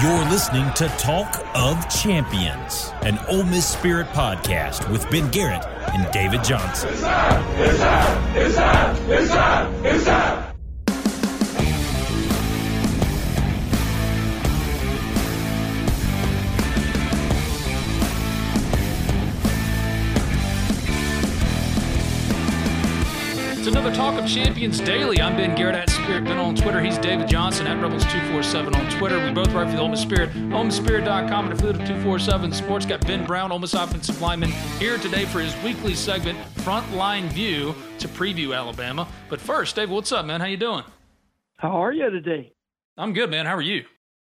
You're listening to Talk of Champions, an Ole Miss Spirit podcast with Ben Garrett and David Johnson. It's another Talk of Champions Daily. I'm Ben Garrett at Spirit Ben on Twitter. He's David Johnson at Rebels247 on Twitter. We both write for the Ole Miss Spirit. OleMissSpirit.com and affiliate of 247 Sports. Got Ben Brown, Ole Miss offensive lineman, here today for his weekly segment, Frontline View, to preview Alabama. But first, Dave, what's up, man? How you doing? How are you today? I'm good, man. How are you?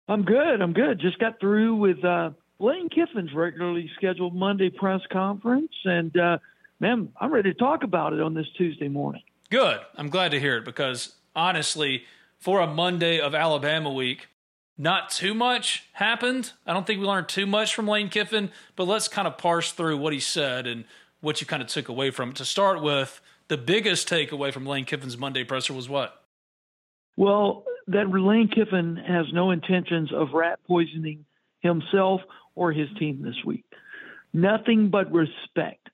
I'm good. I'm good. Just got through with uh, Lane Kiffin's regularly scheduled Monday press conference, and uh, man, I'm ready to talk about it on this Tuesday morning. Good. I'm glad to hear it because honestly, for a Monday of Alabama week, not too much happened. I don't think we learned too much from Lane Kiffin, but let's kind of parse through what he said and what you kind of took away from it. To start with, the biggest takeaway from Lane Kiffin's Monday presser was what? Well, that Lane Kiffin has no intentions of rat poisoning himself or his team this week. Nothing but respect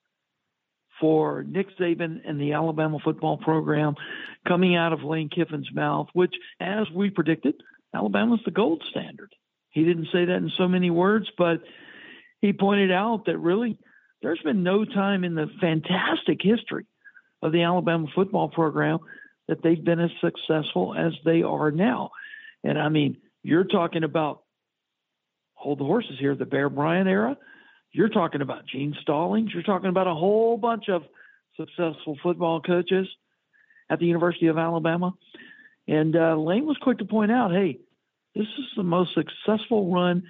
for Nick Saban and the Alabama football program coming out of Lane Kiffin's mouth, which, as we predicted, Alabama's the gold standard. He didn't say that in so many words, but he pointed out that really there's been no time in the fantastic history of the Alabama football program that they've been as successful as they are now. And I mean, you're talking about hold the horses here, the Bear Bryant era. You're talking about Gene Stallings. You're talking about a whole bunch of successful football coaches at the University of Alabama. And uh, Lane was quick to point out, hey, this is the most successful run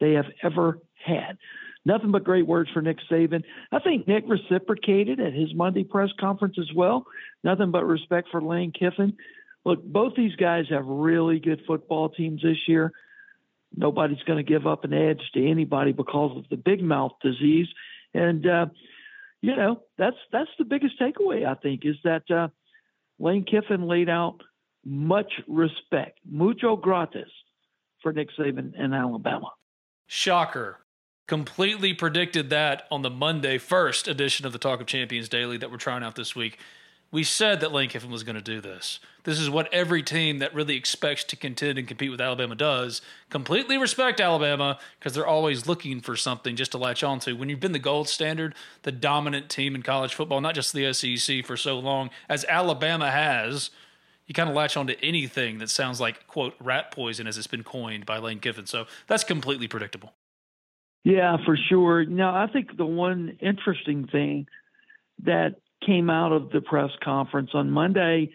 they have ever had. Nothing but great words for Nick Saban. I think Nick reciprocated at his Monday press conference as well. Nothing but respect for Lane Kiffin. Look, both these guys have really good football teams this year. Nobody's going to give up an edge to anybody because of the big mouth disease, and uh, you know that's that's the biggest takeaway I think is that uh, Lane Kiffin laid out much respect, mucho gratis, for Nick Saban and Alabama. Shocker. Completely predicted that on the Monday first edition of the Talk of Champions Daily that we're trying out this week. We said that Lane Kiffin was going to do this. This is what every team that really expects to contend and compete with Alabama does. Completely respect Alabama because they're always looking for something just to latch onto. When you've been the gold standard, the dominant team in college football, not just the SEC for so long, as Alabama has, you kind of latch onto anything that sounds like, quote, rat poison as it's been coined by Lane Kiffin. So that's completely predictable. Yeah, for sure. Now, I think the one interesting thing that came out of the press conference on Monday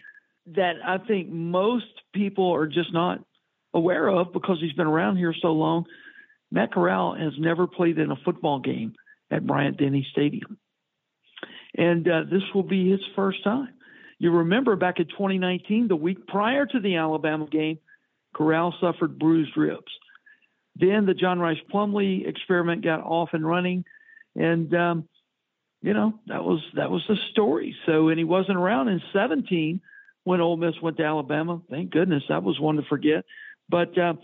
that I think most people are just not aware of because he's been around here so long. Matt Corral has never played in a football game at Bryant Denny Stadium. And uh, this will be his first time. You remember back in 2019, the week prior to the Alabama game, Corral suffered bruised ribs. Then the John Rhys Plumlee experiment got off and running, and um, you know that was that was the story. So, and he wasn't around in 17 when Ole Miss went to Alabama. Thank goodness that was one to forget. But uh,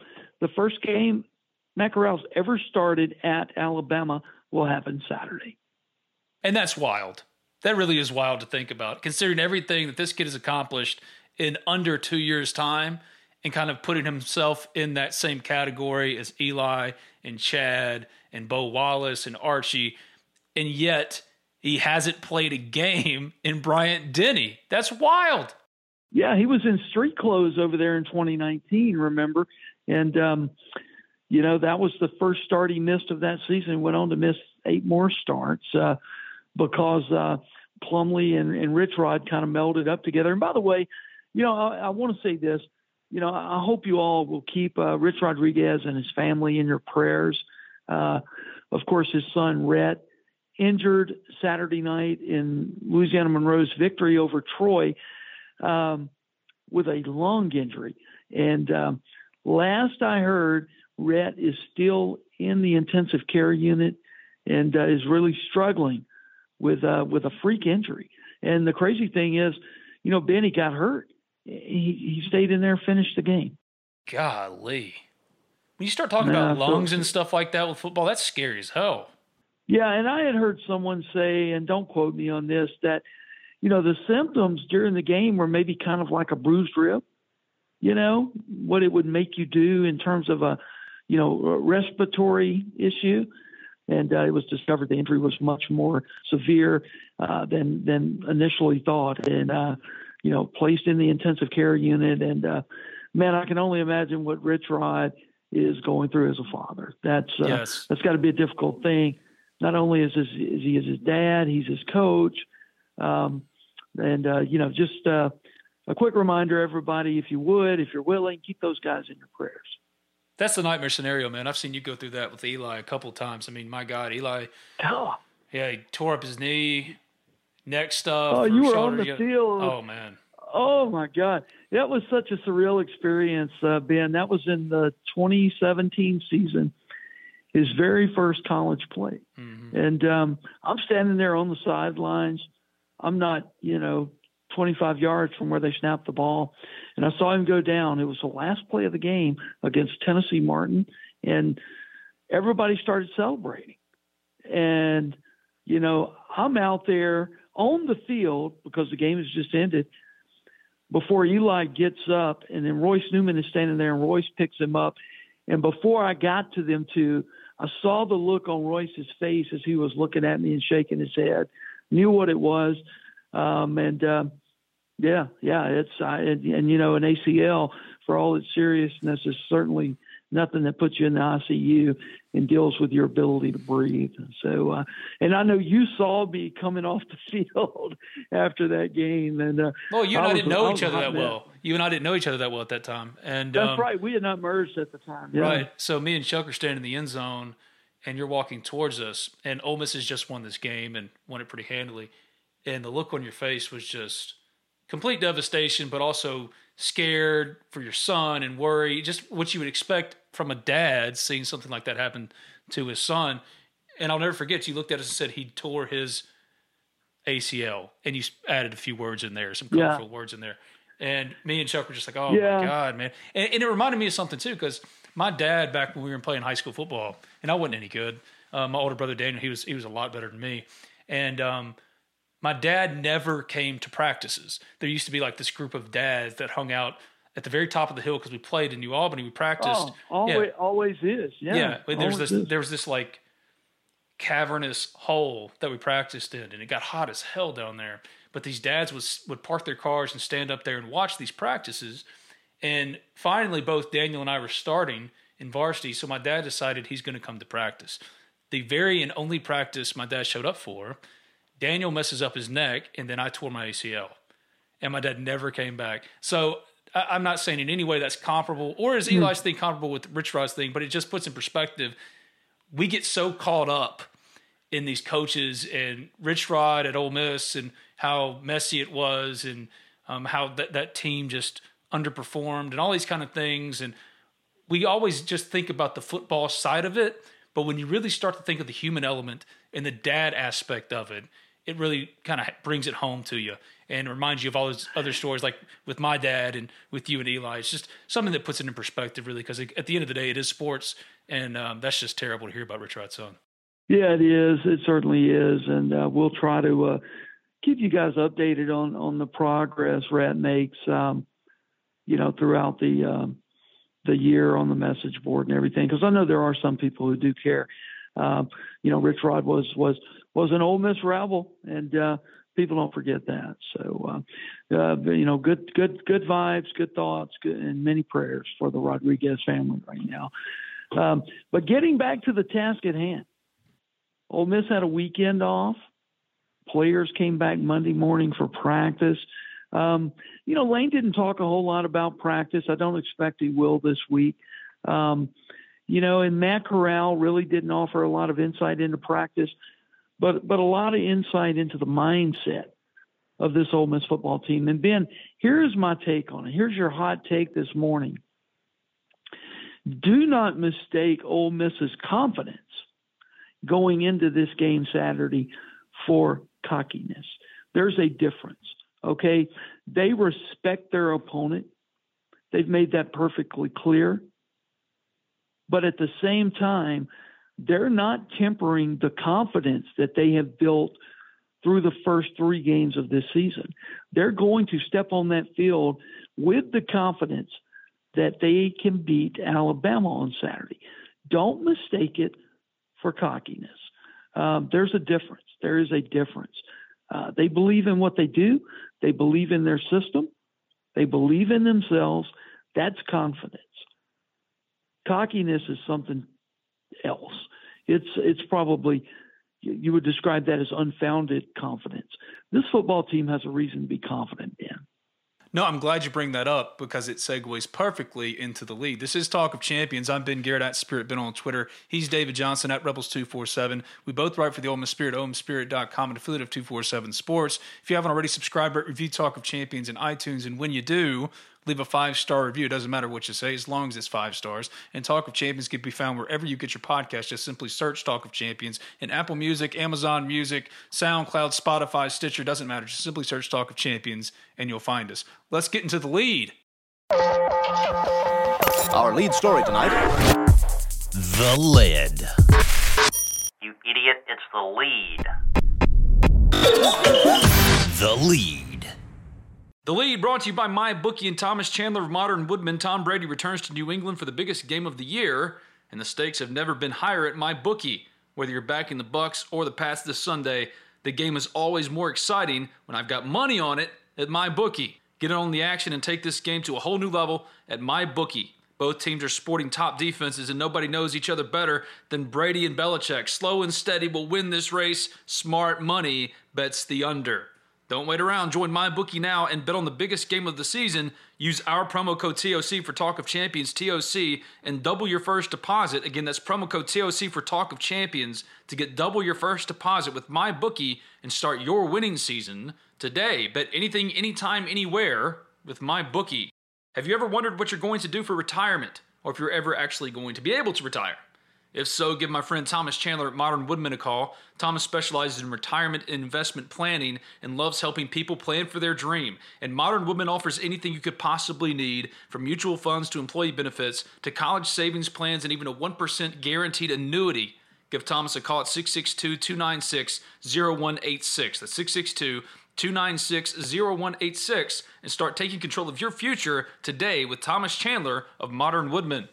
the first game Matt Corral's ever started at Alabama will happen Saturday. And that's wild. That really is wild to think about, considering everything that this kid has accomplished in under two years' time and kind of putting himself in that same category as Eli and Chad and Bo Wallace and Archie, and yet he hasn't played a game in Bryant Denny. That's wild. Yeah, he was in street clothes over there in 2019, remember? And, um, you know, that was the first start he missed of that season. Went on to miss eight more starts uh, because uh, Plumlee and, and Rich Rod kind of melded up together. And by the way, you know, I, I want to say this. You know, I hope you all will keep uh, Rich Rodriguez and his family in your prayers. Uh, of course, his son Rhett injured Saturday night in Louisiana Monroe's victory over Troy um, with a lung injury. And um, last I heard, Rhett is still in the intensive care unit and uh, is really struggling with uh, with a freak injury. And the crazy thing is, you know, Benny got hurt. He, he stayed in there, finished the game. Golly. When you start talking about lungs so, and stuff like that with football, that's scary as hell. Yeah, and I had heard someone say, and don't quote me on this, that you know the symptoms during the game were maybe kind of like a bruised rib. You know what it would make you do in terms of a, you know, a respiratory issue, and uh, it was discovered the injury was much more severe uh, than than initially thought, and uh, you know placed in the intensive care unit. And uh, man, I can only imagine what Rich Rod is going through as a father. That's uh, yes. that's got to be a difficult thing not only is, his, is he is his dad, he's his coach. Um, and, uh, you know, just uh, a quick reminder, everybody, if you would, if you're willing, keep those guys in your prayers. That's the nightmare scenario, man. I've seen you go through that with Eli a couple of times. I mean, my God, Eli. Oh. Yeah, he tore up his knee, neck stuff. Oh, you were on the field. Oh, man. Oh, my God. That was such a surreal experience, uh, Ben. That was in the 2017 season his very first college play. Mm-hmm. And um, I'm standing there on the sidelines. I'm not, you know, 25 yards from where they snapped the ball. And I saw him go down. It was the last play of the game against Tennessee Martin. And everybody started celebrating. And, you know, I'm out there on the field because the game has just ended before Eli gets up. And then Royce Newman is standing there and Royce picks him up. And before I got to them two, I saw the look on Royce's face as he was looking at me and shaking his head. Knew what it was, um, and uh, yeah, yeah, it's I, and, and you know an ACL for all its seriousness is certainly nothing that puts you in the ICU and deals with your ability to breathe. So, uh, and I know you saw me coming off the field after that game, and uh, well, you and I, I didn't know each other that well. You and I didn't know each other that well at that time, and that's um, right. We had not merged at the time. Yeah. Right. So me and Chuck are standing in the end zone, and you're walking towards us, and Ole Miss has just won this game and won it pretty handily, and the look on your face was just complete devastation, but also scared for your son and worry, just what you would expect from a dad seeing something like that happen to his son. And I'll never forget, you looked at us and said he tore his ACL, and you added a few words in there, some colorful yeah. words in there. And me and Chuck were just like, oh yeah. my God, man. And, and, it reminded me of something too, because my dad, back when we were playing high school football, and I wasn't any good. Uh, my older brother Daniel, he was he was a lot better than me. And um, my dad never came to practices. There used to be like this group of dads that hung out at the very top of the hill because we played in New Albany. We practiced. Oh, always, yeah. always is. Yeah. Yeah. But there was this. Is. There was this like cavernous hole that we practiced in, and it got hot as hell down there. But these dads was would park their cars and stand up there and watch these practices. And finally, both Daniel and I were starting in varsity, so my dad decided he's going to come to practice. The very and only practice my dad showed up for Daniel messes up his neck, and then I tore my ACL. And my dad never came back. So I, am not saying in any way that's comparable, or is hmm. Eli's thing comparable with Rich Rod's thing, but it just puts in perspective. We get so caught up in these coaches and Rich Rod at Ole Miss and how messy it was and um, how that, that team just underperformed and all these kind of things. And we always just think about the football side of it. But when you really start to think of the human element and the dad aspect of it, it really kind of brings it home to you and reminds you of all those other stories like with my dad and with you and Eli. It's just something that puts it in perspective, really, because at the end of the day, it is sports, and um, that's just terrible to hear about Rich Rod's son. Yeah, it is. It certainly is, and uh, we'll try to uh, keep you guys updated on on the progress Rhett makes. Um, you know, throughout the um, the year on the message board and everything, because I know there are some people who do care. Um, you know, Rich Rod was was was an Ole Miss rebel, and uh, people don't forget that. So, uh, uh, you know, good good good vibes, good thoughts, good, and many prayers for the Rodriguez family right now. Um, but getting back to the task at hand, Ole Miss had a weekend off. Players came back Monday morning for practice. Um, you know, Lane didn't talk a whole lot about practice. I don't expect he will this week. Um, you know, and Matt Corral really didn't offer a lot of insight into practice, but but a lot of insight into the mindset of this Ole Miss football team. And Ben, here's my take on it. Here's your hot take this morning. Do not mistake Ole Miss's confidence going into this game Saturday for cockiness. There's a difference. Okay. They respect their opponent. They've made that perfectly clear. But at the same time, they're not tempering the confidence that they have built through the first three games of this season. They're going to step on that field with the confidence that they can beat Alabama on Saturday. Don't mistake it for cockiness. Um, there's a difference. There is a difference. Uh, they believe in what they do. They believe in their system. They believe in themselves. That's confidence. Cockiness is something else. It's it's probably you would describe that as unfounded confidence. This football team has a reason to be confident in. No, I'm glad you bring that up because it segues perfectly into the lead. This is Talk of Champions. I'm Ben Garrett at Spirit Ben on Twitter. He's David Johnson at Rebels247. We both write for the Ole Miss Spirit, OleMissSpirit.com, an affiliate of 247 Sports. If you haven't already subscribed, review Talk of Champions in iTunes. And when you do, leave a five star review. It doesn't matter what you say, as long as it's five stars. And Talk of Champions can be found wherever you get your podcast. Just simply search Talk of Champions in Apple Music, Amazon Music, SoundCloud, Spotify, Stitcher. Doesn't matter. Just simply search Talk of Champions and you'll find us. Let's get into the lead. Our lead story tonight The lead. You idiot, it's the lead. The lead. The lead brought to you by my bookie and Thomas Chandler of Modern Woodmen. Tom Brady returns to New England for the biggest game of the year, and the stakes have never been higher at my bookie. Whether you're backing the Bucks or the Pats this Sunday, the game is always more exciting when I've got money on it at my bookie. Get on the action and take this game to a whole new level at my bookie. Both teams are sporting top defenses, and nobody knows each other better than Brady and Belichick. Slow and steady will win this race. Smart money bets the under. Don't wait around. Join my bookie now and bet on the biggest game of the season. Use our promo code TOC for Talk of Champions TOC and double your first deposit. Again, that's promo code TOC for Talk of Champions to get double your first deposit with my bookie and start your winning season today. Bet anything, anytime, anywhere with my bookie. Have you ever wondered what you're going to do for retirement or if you're ever actually going to be able to retire? If so, give my friend Thomas Chandler at Modern Woodmen a call. Thomas specializes in retirement and investment planning and loves helping people plan for their dream. And Modern Woodmen offers anything you could possibly need from mutual funds to employee benefits to college savings plans and even a 1% guaranteed annuity. Give Thomas a call at 662 296 0186. That's 662 296 0186 and start taking control of your future today with Thomas Chandler of Modern Woodmen.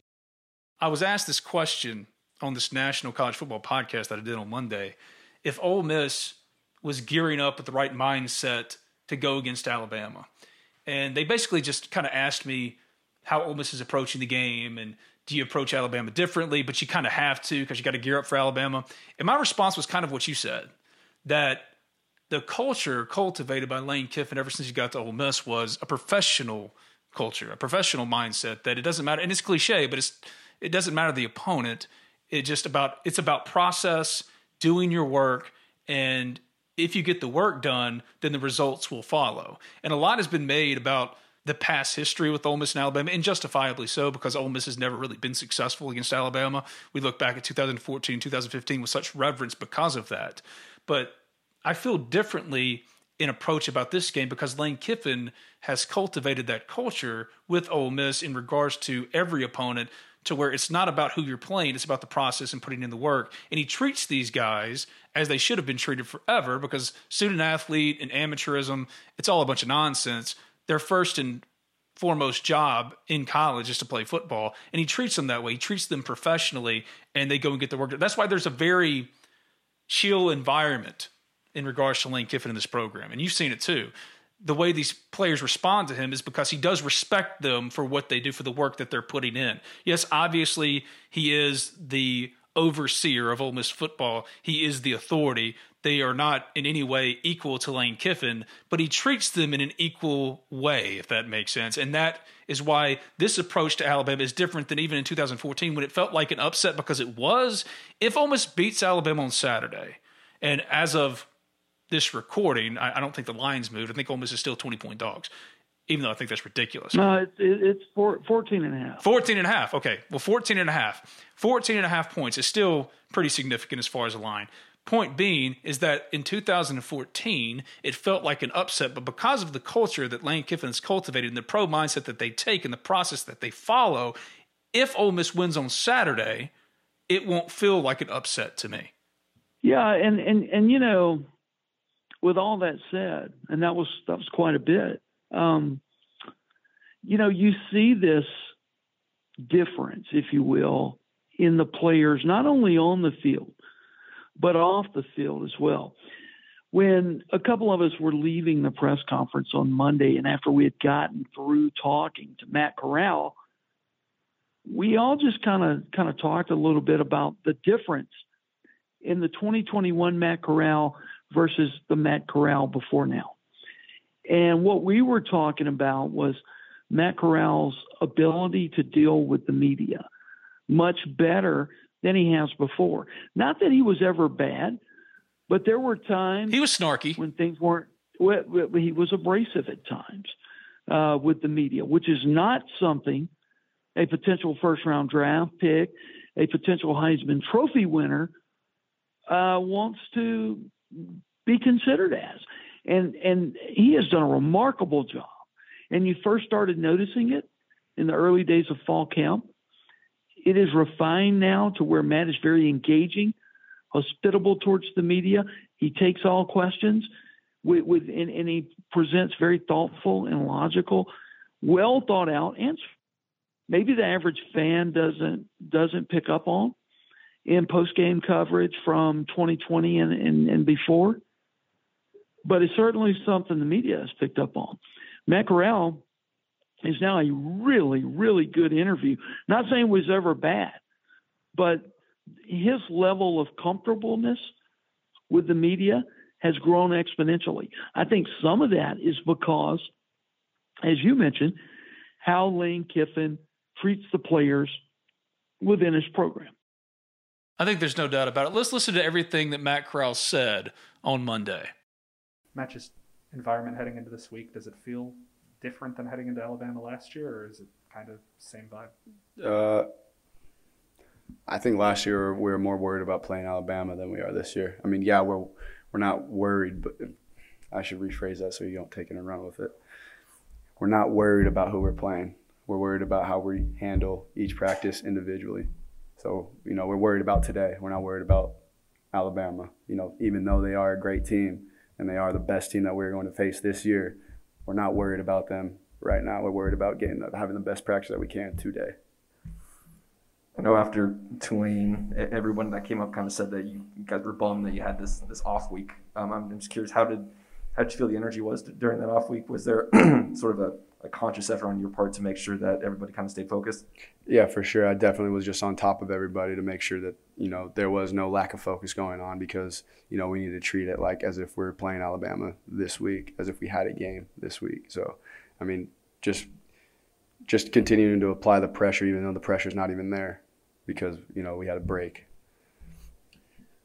I was asked this question on this national college football podcast that I did on Monday if Ole Miss was gearing up with the right mindset to go against Alabama. And they basically just kind of asked me how Ole Miss is approaching the game and do you approach Alabama differently? But you kind of have to because you got to gear up for Alabama. And my response was kind of what you said that the culture cultivated by Lane Kiffin ever since he got to Ole Miss was a professional culture, a professional mindset that it doesn't matter. And it's cliche, but it's it doesn't matter the opponent. It just about it's about process, doing your work, and if you get the work done, then the results will follow. And a lot has been made about the past history with Ole Miss and Alabama, and justifiably so, because Ole Miss has never really been successful against Alabama. We look back at 2014, 2015 with such reverence because of that. But I feel differently in approach about this game because Lane Kiffin has cultivated that culture with Ole Miss in regards to every opponent to where it's not about who you're playing, it's about the process and putting in the work. And he treats these guys as they should have been treated forever because student athlete and amateurism, it's all a bunch of nonsense. They're first and foremost job in college is to play football, and he treats them that way. He treats them professionally, and they go and get the work. Done. That's why there's a very chill environment in regards to Lane Kiffin in this program, and you've seen it too. The way these players respond to him is because he does respect them for what they do for the work that they're putting in. Yes, obviously he is the overseer of Ole Miss football. He is the authority. They are not in any way equal to Lane Kiffin, but he treats them in an equal way, if that makes sense. And that is why this approach to Alabama is different than even in 2014 when it felt like an upset because it was. If Ole Miss beats Alabama on Saturday, and as of this recording, I, I don't think the lines moved. I think Ole Miss is still 20 point dogs even though I think that's ridiculous. No, it's, it's four, 14 and a half. 14 and a half. Okay. Well, 14 and a half. 14 and a half points is still pretty significant as far as a line. Point being is that in 2014, it felt like an upset, but because of the culture that Lane Kiffin has cultivated and the pro mindset that they take and the process that they follow, if Ole Miss wins on Saturday, it won't feel like an upset to me. Yeah, and and and you know, with all that said, and that was that was quite a bit. Um, you know, you see this difference, if you will, in the players, not only on the field, but off the field as well. When a couple of us were leaving the press conference on Monday, and after we had gotten through talking to Matt Corral, we all just kind of kind of talked a little bit about the difference in the 2021 Matt Corral versus the Matt Corral before now. And what we were talking about was Matt Corral's ability to deal with the media much better than he has before. Not that he was ever bad, but there were times he was snarky when things weren't. Well, he was abrasive at times uh, with the media, which is not something a potential first round draft pick, a potential Heisman Trophy winner uh, wants to be considered as. And and he has done a remarkable job. And you first started noticing it in the early days of fall camp it is refined now to where Matt is very engaging, hospitable towards the media. He takes all questions with, with and, and he presents very thoughtful and logical, well thought out answers. Maybe the average fan doesn't doesn't pick up on in post game coverage from 2020 and, and, and before, but it's certainly something the media has picked up on. Matt is now a really, really good interview. Not saying was ever bad, but his level of comfortableness with the media has grown exponentially. I think some of that is because, as you mentioned, how Lane Kiffin treats the players within his program. I think there's no doubt about it. Let's listen to everything that Matt Corral said on Monday. Matches environment heading into this week. Does it feel different than heading into Alabama last year, or is it kind of same vibe? Uh, I think last year we were more worried about playing Alabama than we are this year. I mean, yeah, we're we're not worried, but I should rephrase that so you don't take it and run with it. We're not worried about who we're playing. We're worried about how we handle each practice individually. So, you know, we're worried about today. We're not worried about Alabama. You know, even though they are a great team and they are the best team that we're going to face this year, we're not worried about them right now. We're worried about getting having the best practice that we can today. I know after Tulane, everyone that came up kind of said that you guys were bummed that you had this this off week. Um, I'm just curious, how did how did you feel the energy was during that off week? Was there sort of a, a, conscious effort on your part to make sure that everybody kind of stayed focused? Yeah, for sure. I definitely was just on top of everybody to make sure that you know there was no lack of focus going on because you know we need to treat it like as if we're playing Alabama this week, as if we had a game this week. So, I mean, just just continuing to apply the pressure, even though the pressure's not even there, because you know we had a break.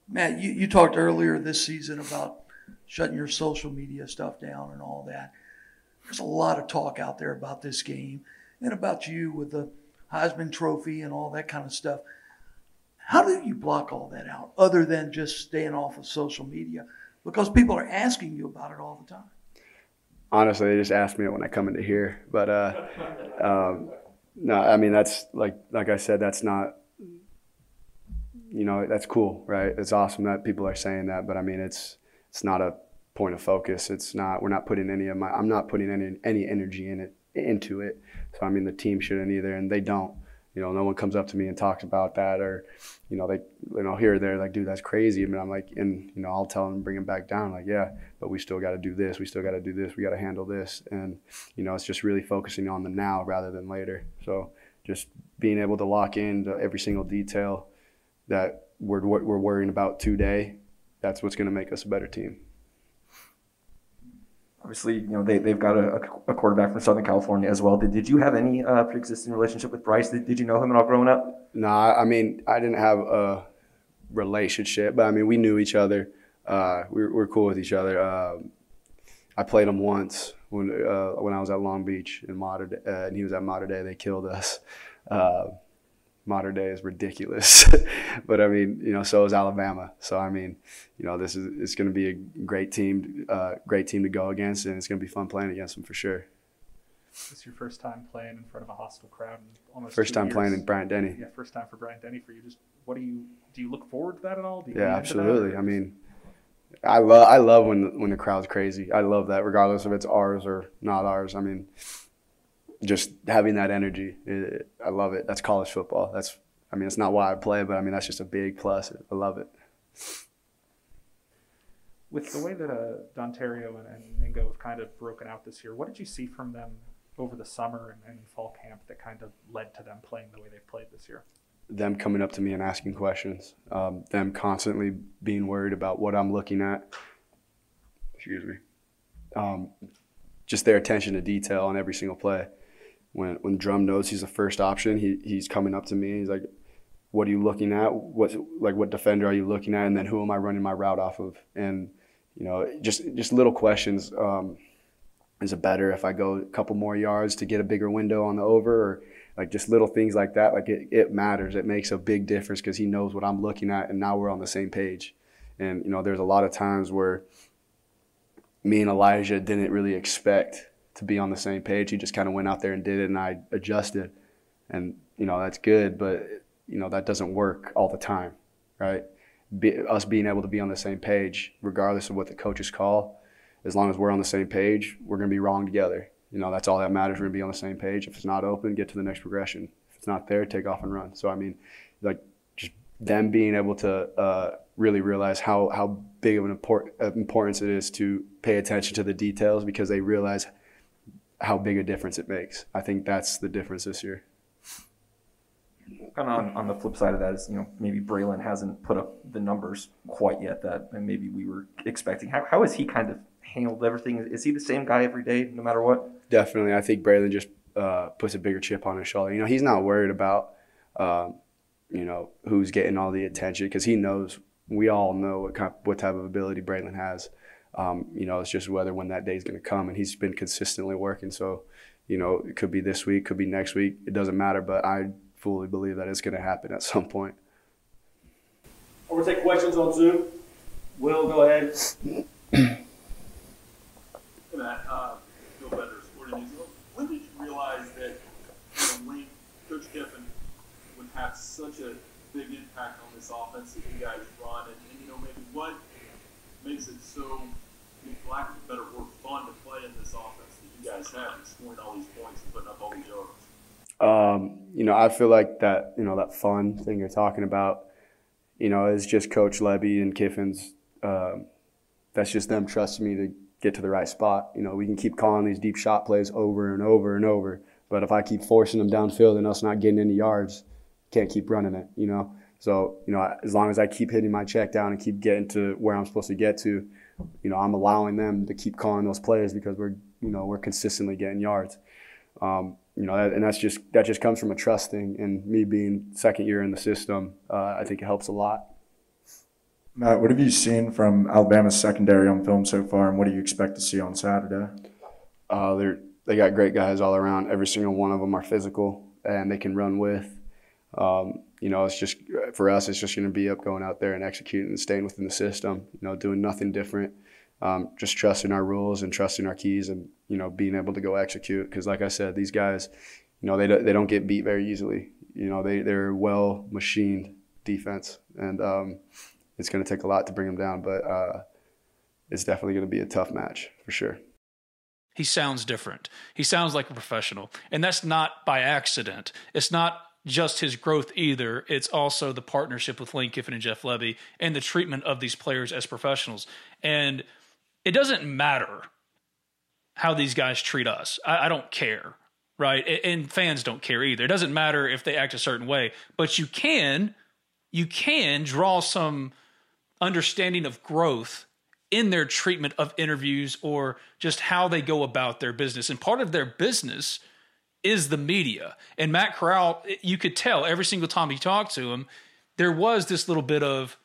Matt, you, you talked earlier this season about shutting your social media stuff down and all that. There's a lot of talk out there about this game and about you with the Heisman Trophy and all that kind of stuff. How do you block all that out other than just staying off of social media? Because people are asking you about it all the time. Honestly, they just ask me when I come into here. But uh, um, no, I mean that's like like I said, that's not you know that's cool, right? It's awesome that people are saying that, but I mean it's it's not a point of focus. It's not. We're not putting any of my. I'm not putting any any energy in it into it. So I mean, the team shouldn't either, and they don't. You know, no one comes up to me and talks about that, or you know, they you know here or there like, dude, that's crazy. I mean, I'm like, and you know, I'll tell them, bring them back down, like, yeah, but we still got to do this, we still got to do this, we got to handle this, and you know, it's just really focusing on the now rather than later. So just being able to lock in every single detail that we're what we're worrying about today, that's what's going to make us a better team obviously, you know, they, they've got a, a quarterback from Southern California as well. Did, did you have any uh, pre-existing relationship with Bryce? Did, did you know him at all growing up? No, I mean, I didn't have a relationship, but I mean, we knew each other. Uh, we, we were cool with each other. Uh, I played him once when uh, when I was at Long Beach in Mater, uh, and he was at Mater Dei. They killed us. Uh, day is ridiculous. but I mean, you know, so is Alabama. So I mean, you know, this is it's going to be a great team, uh, great team to go against, and it's going to be fun playing against them for sure. It's your first time playing in front of a hostile crowd almost first time years. playing in Bryant Denny. Yeah, first time for Bryant Denny for you. Just what do you do? You look forward to that at all? yeah, absolutely. I mean, I love I love when when the crowd's crazy. I love that, regardless if it's ours or not ours. I mean, just having that energy. It, I love it. That's college football. That's I mean, it's not why I play, but I mean that's just a big plus. I love it. With the way that uh, Dontario and, and Mingo have kind of broken out this year, what did you see from them over the summer and, and fall camp that kind of led to them playing the way they've played this year? Them coming up to me and asking questions. Um, them constantly being worried about what I'm looking at. Excuse me. Um, just their attention to detail on every single play when when Drum knows he's the first option, he he's coming up to me. He's like, "What are you looking at? What like what defender are you looking at? And then who am I running my route off of?" And you know, just just little questions. Um, is it better if I go a couple more yards to get a bigger window on the over, or like just little things like that? Like it, it matters. It makes a big difference because he knows what I'm looking at, and now we're on the same page. And you know, there's a lot of times where me and Elijah didn't really expect to be on the same page. He just kind of went out there and did it, and I adjusted. And you know that's good, but you know that doesn't work all the time, right? Be, us being able to be on the same page, regardless of what the coaches call, as long as we're on the same page, we're going to be wrong together. You know that's all that matters. We're going to be on the same page. If it's not open, get to the next progression. If it's not there, take off and run. So I mean, like just them being able to uh, really realize how how big of an import, importance it is to pay attention to the details because they realize how big a difference it makes. I think that's the difference this year. Kind of on, on the flip side of that is, you know, maybe Braylon hasn't put up the numbers quite yet that maybe we were expecting. How, how has he kind of handled everything? Is he the same guy every day, no matter what? Definitely. I think Braylon just uh, puts a bigger chip on his shoulder. You know, he's not worried about, uh, you know, who's getting all the attention because he knows, we all know what, kind of, what type of ability Braylon has. Um, you know, it's just whether when that day is going to come, and he's been consistently working. So, you know, it could be this week, could be next week. It doesn't matter, but I fully believe that it's going to happen at some point. We're going to take questions on Zoom. Will, go ahead. Matt, uh, Bill Bender, Sporting News. When did you realize that you know, Link, Coach Kiffin would have such a big impact on this offense that you guys run? And, and you know, maybe what makes it so lack of a better word, fun to play in this offense that you guys have, and scoring all these points and putting up all these yards? Um, you know, I feel like that, you know, that fun thing you're talking about, you know, is just Coach Lebby and Kiffin's. Um, that's just them trusting me to get to the right spot. You know, we can keep calling these deep shot plays over and over and over, but if I keep forcing them downfield and us not getting any yards, can't keep running it. You know, so you know, as long as I keep hitting my check down and keep getting to where I'm supposed to get to, you know, I'm allowing them to keep calling those plays because we're, you know, we're consistently getting yards. Um, you know, and that's just that just comes from a trust thing. And me being second year in the system, uh, I think it helps a lot. Matt, what have you seen from Alabama's secondary on film so far, and what do you expect to see on Saturday? Uh, they're they got great guys all around. Every single one of them are physical and they can run with. Um, you know, it's just for us, it's just going to be up going out there and executing and staying within the system. You know, doing nothing different. Um, just trusting our rules and trusting our keys, and you know, being able to go execute. Because, like I said, these guys, you know, they don't, they don't get beat very easily. You know, they they're well machined defense, and um, it's going to take a lot to bring them down. But uh, it's definitely going to be a tough match for sure. he sounds different. He sounds like a professional. And that's not by accident. It's not just his growth either. It's also the partnership with Lane Kiffin and Jeff Lebby and the treatment of these players as professionals. And it doesn't matter how these guys treat us. I, I don't care, right? And fans don't care either. It doesn't matter if they act a certain way, but you can, you can draw some understanding of growth in their treatment of interviews or just how they go about their business. And part of their business is the media. And Matt Corral, you could tell every single time you talked to him, there was this little bit of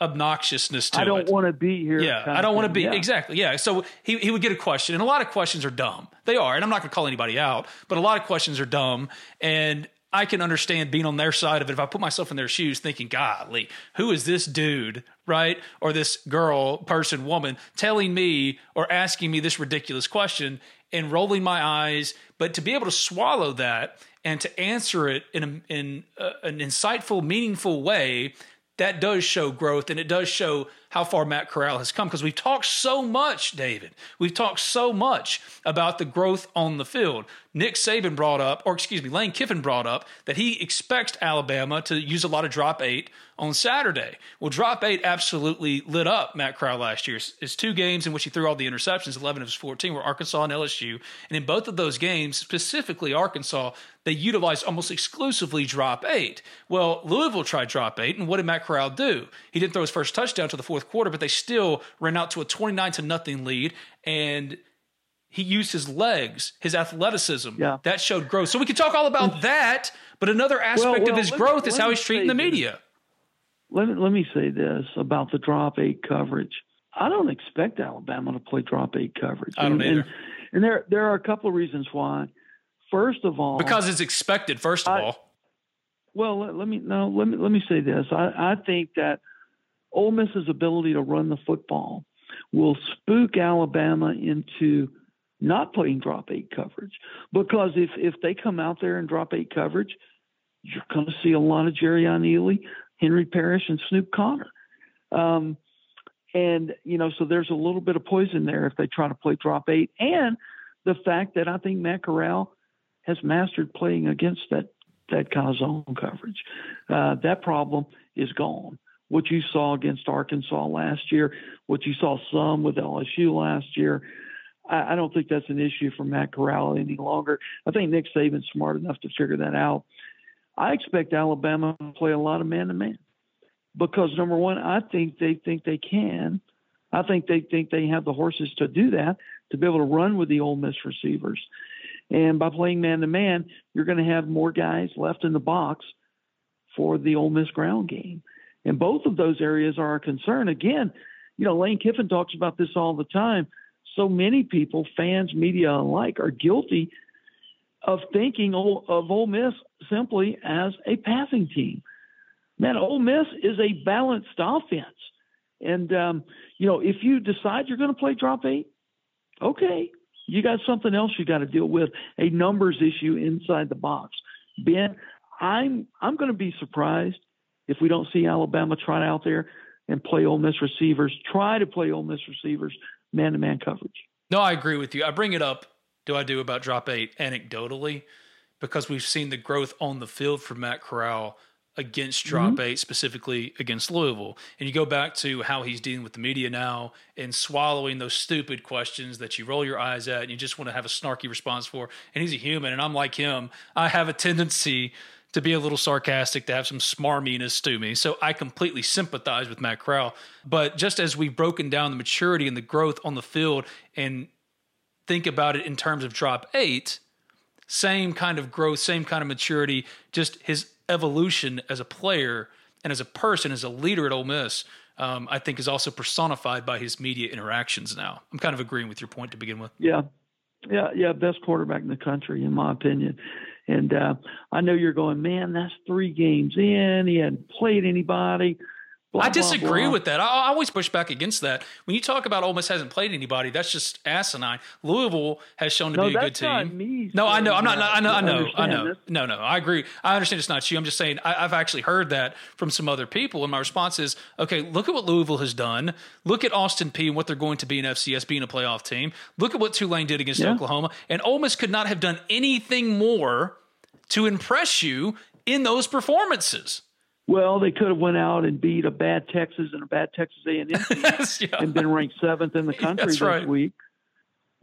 obnoxiousness to it. I don't want to be here. Yeah, I don't want to be Yeah. exactly. Yeah, so he he would get a question, and a lot of questions are dumb. They are, and I'm not going to call anybody out, but a lot of questions are dumb, and I can understand being on their side of it if I put myself in their shoes, thinking, "Golly, who is this dude, right, or this girl, person, woman, telling me or asking me this ridiculous question?" And rolling my eyes, but to be able to swallow that and to answer it in a, in a, an insightful, meaningful way that does show growth and it does show how far Matt Corral has come because we've talked so much, David. We've talked so much about the growth on the field. Nick Saban brought up, or excuse me, Lane Kiffin brought up that he expects Alabama to use a lot of drop eight on Saturday. Well, drop eight absolutely lit up Matt Corral last year. His two games in which he threw all the interceptions, 11 of his 14, were Arkansas and LSU. And in both of those games, specifically Arkansas, they utilized almost exclusively drop eight. Well, Louisville tried drop eight, and what did Matt Corral do? He didn't throw his first touchdown to the fourth quarter, but they still ran out to a 29 to nothing lead, and he used his legs, his athleticism. Yeah. That showed growth. So we could talk all about that, but another aspect well, of his let me- growth is how he's treating the this. media. Let me, let me say this about the drop eight coverage. I don't expect Alabama to play drop eight coverage. I don't and, and, either. and there there are a couple of reasons why. First of all, Because it's expected, first of I- all. Well, let, let me no. Let me let me say this. I, I think that Ole Miss's ability to run the football will spook Alabama into not playing drop eight coverage because if if they come out there and drop eight coverage, you're going to see a lot of Jerrion Ealy, Henry Parrish, and Snoop Conner. Um, and you know, so there's a little bit of poison there if they try to play drop eight, and the fact that I think Matt Corral has mastered playing against that that kind of zone coverage. Uh, that problem is gone. What you saw against Arkansas last year, what you saw some with LSU last year, I, I don't think that's an issue for Matt Corral any longer. I think Nick Saban's smart enough to figure that out. I expect Alabama to play a lot of man to man because number one, I think they think they can. I think they think they have the horses to do that to be able to run with the Ole Miss receivers. And by playing man to man, you're going to have more guys left in the box for the Ole Miss ground game. And both of those areas are a concern. Again, you know, Lane Kiffin talks about this all the time. So many people, fans, media alike, are guilty of thinking of Ole Miss simply as a passing team. Man, Ole Miss is a balanced offense. And, um, you know, if you decide you're going to play drop eight, okay, you got something else you got to deal with, a numbers issue inside the box. Ben, I'm I'm going to be surprised if we don't see Alabama try out there and play Ole Miss receivers, try to play Ole Miss receivers man-to-man coverage. No, I agree with you. I bring it up, do I do about drop eight anecdotally, because we've seen the growth on the field for Matt Corral against drop Mhm. eight, specifically against Louisville. And you go back to how he's dealing with the media now and swallowing those stupid questions that you roll your eyes at and you just want to have a snarky response for. And he's a human, and I'm like him. I have a tendency to be a little sarcastic, to have some smarminess to me. So I completely sympathize with Matt Corral. But just as we've broken down the maturity and the growth on the field and think about it in terms of drop eight, same kind of growth, same kind of maturity, just his evolution as a player and as a person, as a leader at Ole Miss, um, I think is also personified by his media interactions now. I'm kind of agreeing with your point to begin with. Yeah, yeah, yeah. Best quarterback in the country, in my opinion. And uh, I know you're going, man. That's three games in. He hadn't played anybody. Blah, I disagree blah, blah. with that. I, I always push back against that. When you talk about Ole Miss hasn't played anybody, that's just asinine. Louisville has shown to No, be a good team. me no, I know. I'm not. I know. I know. I know. No, no. I agree. I understand it's not you. I'm just saying I, I've actually heard that from some other people, and my response is, okay, look at what Louisville has done. Look at Austin Peay and what they're going to be in FCS, being a playoff team. Look at what Tulane did against Yeah. Oklahoma, and Ole Miss could not have done anything more to impress you in those performances. Well, they could have went out and beat a bad Texas and a bad Texas A&M team and been ranked seventh in the country this right. week.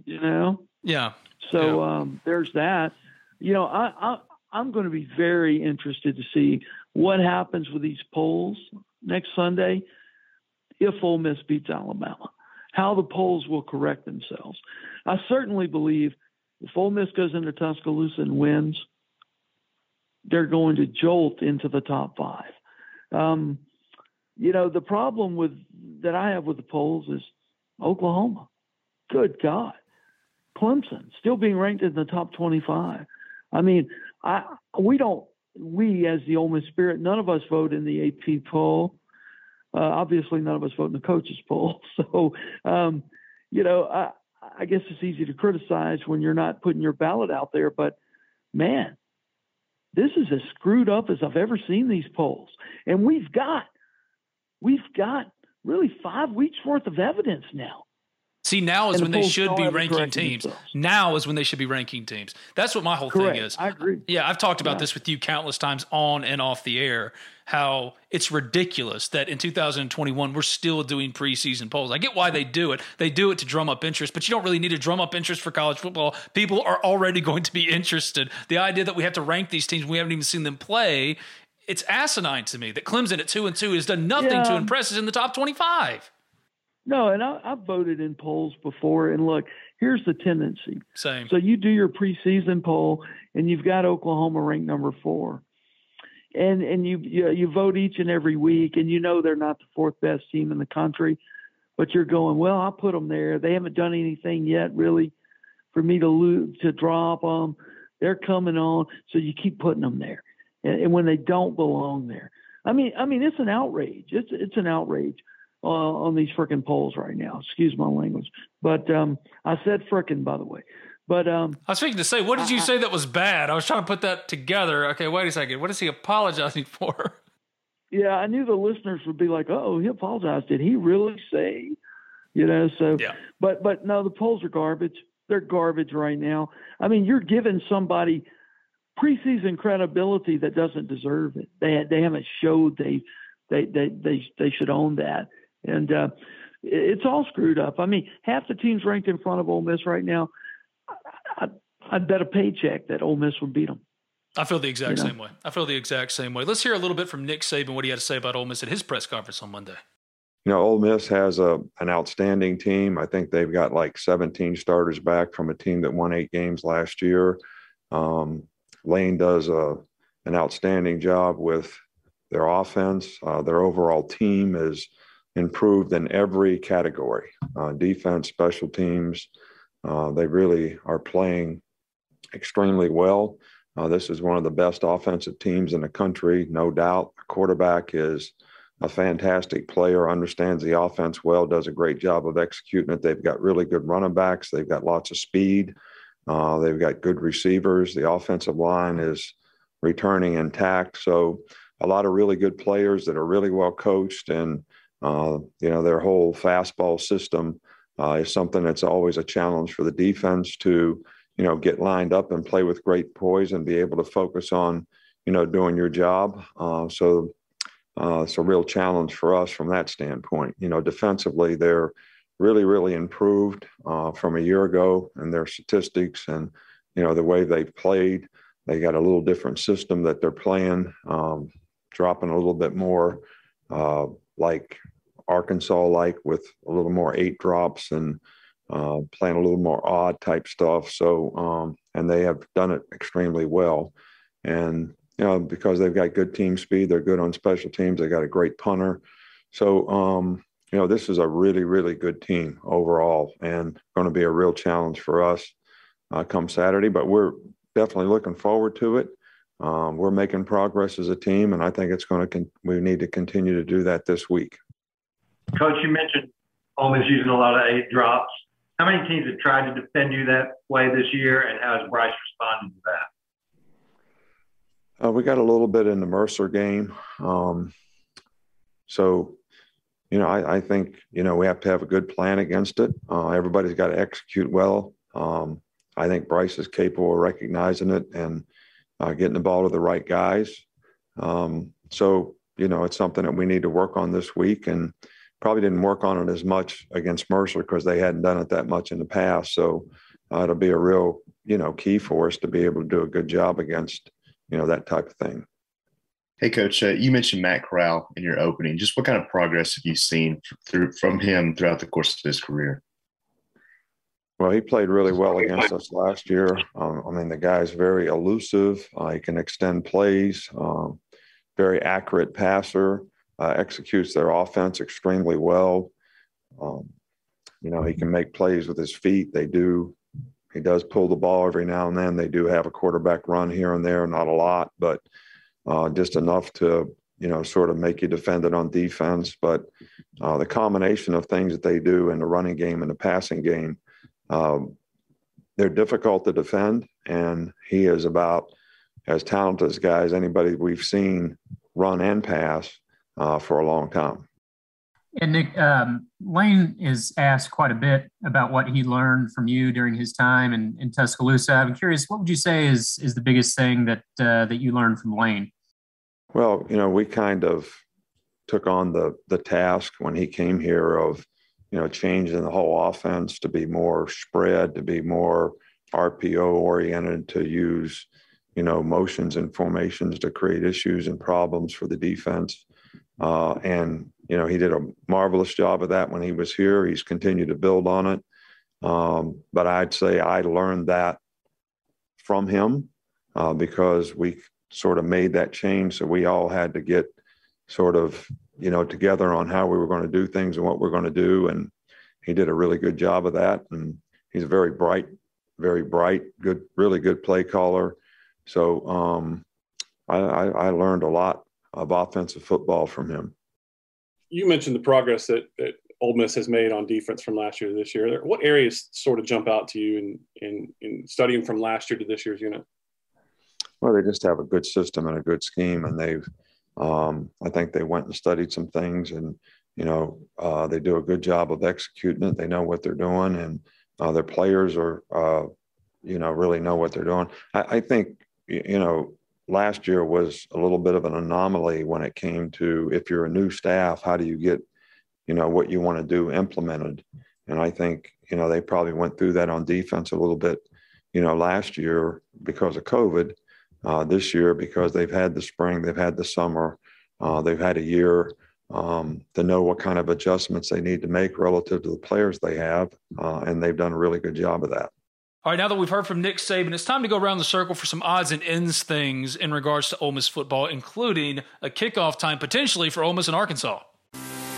You know, Yeah. so um, there's that. You know, I, I I'm going to be very interested to see what happens with these polls next Sunday if Ole Miss beats Alabama. How the polls will correct themselves. I certainly believe if Ole Miss goes into Tuscaloosa and wins, they're going to jolt into the top five. Um, you know, the problem with that I have with the polls is Oklahoma. Good God, Clemson still being ranked in the top twenty-five. I mean, I we don't we as the Ole Miss Spirit, none of us vote in the AP poll. Uh, obviously, none of us vote in the coaches poll. So, um, you know, I, I guess it's easy to criticize when you're not putting your ballot out there. But man, this is as screwed up as I've ever seen these polls. And we've got, we've got really five weeks worth of evidence now. See, now is And the when they should be ranking teams. themselves. Now is when they should be ranking teams. That's what my whole Correct. thing is. I agree. Yeah, I've talked about Yeah. this with you countless times on and off the air. How it's ridiculous that in 2021 we're still doing preseason polls. I get why they do it. They do it to drum up interest, but you don't really need to drum up interest for college football. People are already going to be interested. The idea that we have to rank these teams, we haven't even seen them play. It's asinine to me that Clemson at two and two has done nothing to impress us in the top 25. No, and I, I've voted in polls before. And look, here's the tendency. Same. So you do your preseason poll, and you've got Oklahoma ranked number four, and and you you, you vote each and every week, and you know they're not the fourth best team in the country, but you're going, well, I'll put them there. They haven't done anything yet, really, for me to lose, to drop them. They're coming on, so you keep putting them there, and, and when they don't belong there, I mean, I mean, it's an outrage. It's it's an outrage uh, on these frickin' polls right now. Excuse my language, but um, I said frickin' by the way. But um, I was speaking to say, what did you say that was bad? I was trying to put that together. Okay, wait a second. What is he apologizing for? yeah, I knew the listeners would be like, "Oh, he apologized. Did he really say?" You know. So, Yeah. but but no, the polls are garbage. They're garbage right now. I mean, you're giving somebody preseason credibility that doesn't deserve it. They they haven't showed they they they they they should own that, and uh, it's all screwed up. I mean, half the teams ranked in front of Ole Miss right now. I, I'd bet a paycheck that Ole Miss would beat them. I feel the exact You know? same way. I feel the exact same way. Let's hear a little bit from Nick Saban what he had to say about Ole Miss at his press conference on Monday. You know, Ole Miss has a an outstanding team. I think they've got like 17 starters back from a team that won eight games last year. Um, Lane does a an outstanding job with their offense. Uh, their overall team is improved in every category: uh, defense, special teams. Uh, they really are playing extremely well. Uh, this is one of the best offensive teams in the country, no doubt. Quarterback is a fantastic player, understands the offense well, does a great job of executing it. They've got really good running backs. They've got lots of speed. Uh, they've got good receivers. The offensive line is returning intact. So a lot of really good players that are really well coached, and uh, you know their whole fastball system uh, is something that's always a challenge for the defense to you know get lined up and play with great poise and be able to focus on you know doing your job. Uh, so uh, it's a real challenge for us from that standpoint. You know, defensively, they're really, really improved uh, from a year ago in their statistics and, you know, the way they've played. They got a little different system that they're playing, um, dropping a little bit more uh, like Arkansas, like with a little more eight drops and uh, playing a little more odd type stuff. So, um, and they have done it extremely well. And you know, because they've got good team speed, they're good on special teams. They got a great punter. So, um, you know, this is a really, really good team overall, and going to be a real challenge for us uh, come Saturday. But we're definitely looking forward to it. um, we're making progress as a team, and I think it's going to. Con- we need to continue to do that this week. Coach, you mentioned Ole Miss using a lot of eight drops. How many teams have tried to defend you that way this year, and how has Bryce responded to that? Uh, we got a little bit in the Mercer game, um, so you know I, I, think you know we have to have a good plan against it. Uh, everybody's got to execute well. Um, I think Bryce is capable of recognizing it and uh, getting the ball to the right guys. Um, so you know it's something that we need to work on this week and probably didn't work on it as much against Mercer because they hadn't done it that much in the past. So uh, it'll be a real, you know, key for us to be able to do a good job against, you know, that type of thing. Hey, Coach, uh, you mentioned Matt Corral in your opening. Just what kind of progress have you seen through from him throughout the course of his career? Well, he played really well against us last year. Um, I mean, the guy's very elusive. Uh, he can extend plays. Um, very accurate passer uh, executes their offense extremely well. Um, you know, he can make plays with his feet. They do. He does pull the ball every now and then. They do have a quarterback run here and there, not a lot, but uh, just enough to you know sort of make you defend it on defense. But uh, the combination of things that they do in the running game and the passing game, um, they're difficult to defend, and he is about as talented as guys anybody we've seen run and pass uh, for a long time. And Nick, um, Lane is asked quite a bit about what he learned from you during his time in, in Tuscaloosa. I'm curious, what would you say is is the biggest thing that uh, that you learned from Lane? Well, you know, we kind of took on the the task when he came here of, you know, changing the whole offense to be more spread, to be more RPO oriented, to use, you know, motions and formations to create issues and problems for the defense. Uh, and, you know, he did a marvelous job of that when he was here. He's continued to build on it. Um, but I'd say I learned that from him uh, because we sort of made that change. So we all had to get sort of, you know, together on how we were going to do things and what we're going to do. And he did a really good job of that. And he's a very bright, very bright, good, really good play caller. So um, I, I, I learned a lot of offensive football from him. You mentioned the progress that, that Ole Miss has made on defense from last year to this year. What areas sort of jump out to you in, in, in studying from last year to this year's unit? Well, they just have a good system and a good scheme, and they've, um, I think they went and studied some things, and you know, uh, they do a good job of executing it. They know what they're doing, and uh, their players are, uh, you know, really know what they're doing. I, I think, you know, last year was a little bit of an anomaly when it came to if you're a new staff, how do you get, you know, what you want to do implemented? And I think, you know, they probably went through that on defense a little bit, you know, last year because of COVID. Uh, this year, because they've had the spring, they've had the summer, uh, they've had a year um, to know what kind of adjustments they need to make relative to the players they have. Uh, and they've done a really good job of that. All right, now that we've heard from Nick Saban, it's time to go around the circle for some odds and ends things in regards to Ole Miss football, including a kickoff time potentially for Ole Miss and Arkansas.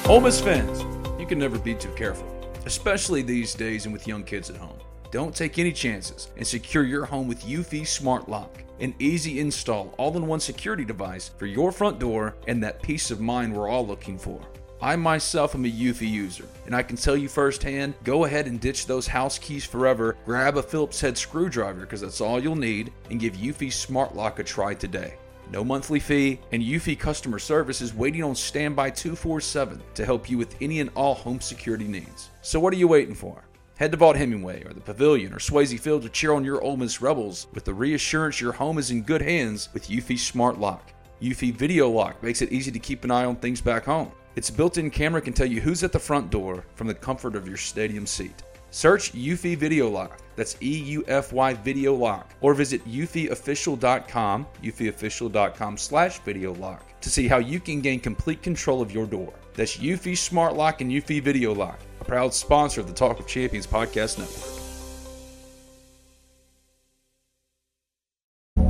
Ole Miss fans, you can never be too careful, especially these days and with young kids at home. Don't take any chances and secure your home with Eufy Smart Lock, an easy install, all in one security device for your front door and that peace of mind we're all looking for. I myself am a Eufy user, and I can tell you firsthand go ahead and ditch those house keys forever, grab a Phillips head screwdriver because that's all you'll need, and give Eufy Smart Lock a try today. No monthly fee, and Eufy customer service is waiting on standby 247 to help you with any and all home security needs. So, what are you waiting for? Head to Vaught Hemingway or the Pavilion or Swayze Field to cheer on your Ole Miss Rebels with the reassurance your home is in good hands with Eufy Smart Lock. Eufy Video Lock makes it easy to keep an eye on things back home. Its built in camera can tell you who's at the front door from the comfort of your stadium seat. Search Eufy Video Lock, that's E U F Y Video Lock, or visit eufyofficial.com, eufyofficial.com slash video lock, to see how you can gain complete control of your door. That's Eufy Smart Lock and Eufy Video Lock, a proud sponsor of the Talk of Champions podcast network.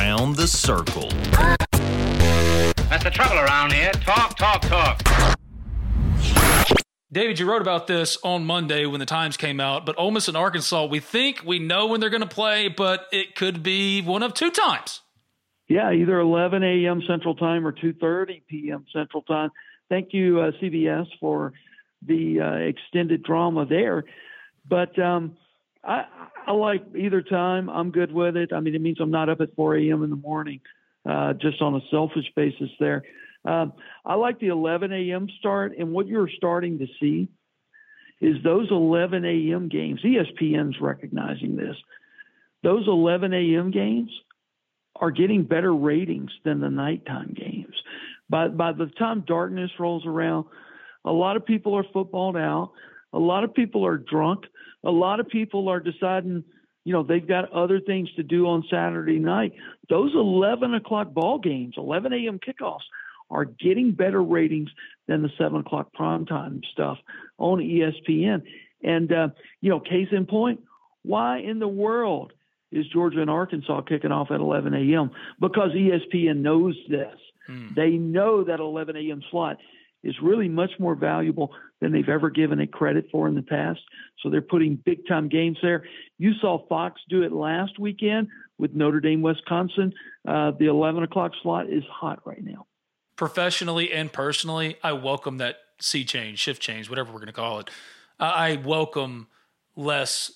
Around the circle. That's the trouble around here. Talk, talk, talk. David, you wrote about this on Monday when the Times came out, but Ole Miss and Arkansas, we think we know when they're going to play, but it could be one of two times. Yeah, either 11 a.m. Central Time or 2:30 p.m. Central Time. Thank you, uh, CBS, for the uh, extended drama there. But um, I, I like either time. I'm good with it. I mean, it means I'm not up at 4 a.m. in the morning, uh, just on a selfish basis there. Um, I like the 11 a.m. start, and what you're starting to see is those 11 a.m. games. ESPN's recognizing this. Those 11 a.m. games are getting better ratings than the nighttime games. By by the time darkness rolls around, a lot of people are footballed out. A lot of people are drunk. A lot of people are deciding, you know, they've got other things to do on Saturday night. Those 11 o'clock ball games, 11 a.m. kickoffs, are getting better ratings than the 7 o'clock primetime stuff on ESPN. And, uh, you know, case in point, why in the world is Georgia and Arkansas kicking off at 11 a.m.? Because ESPN knows this. Mm. They know that 11 a.m. slot is really much more valuable than they've ever given it credit for in the past. So they're putting big time games there. You saw Fox do it last weekend with Notre Dame, Wisconsin. Uh, the 11 o'clock slot is hot right now. Professionally and personally, I welcome that sea change, shift change, whatever we're going to call it. I welcome less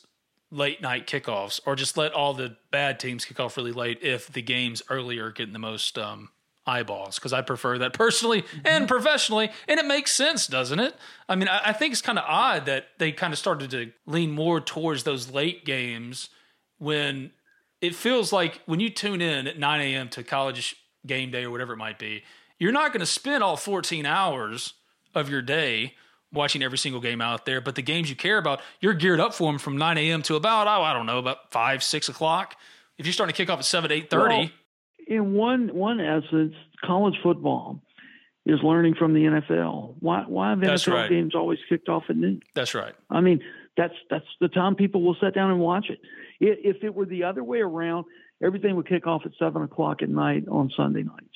late night kickoffs or just let all the bad teams kick off really late if the games earlier getting the most um, eyeballs because I prefer that personally mm-hmm. and professionally. And it makes sense, doesn't it? I mean, I, I think it's kind of odd that they kind of started to lean more towards those late games when it feels like when you tune in at 9 a.m. to college game day or whatever it might be, you're not going to spend all 14 hours of your day watching every single game out there. But the games you care about, you're geared up for them from 9 a.m. to about, oh, I don't know, about 5, 6 o'clock. If you're starting to kick off at 7, 8.30. Well, in one one essence, college football is learning from the NFL. Why why have NFL right. games always kicked off at noon? That's right. I mean, that's that's the time people will sit down and watch it. If it were the other way around, everything would kick off at seven o'clock at night on Sunday nights.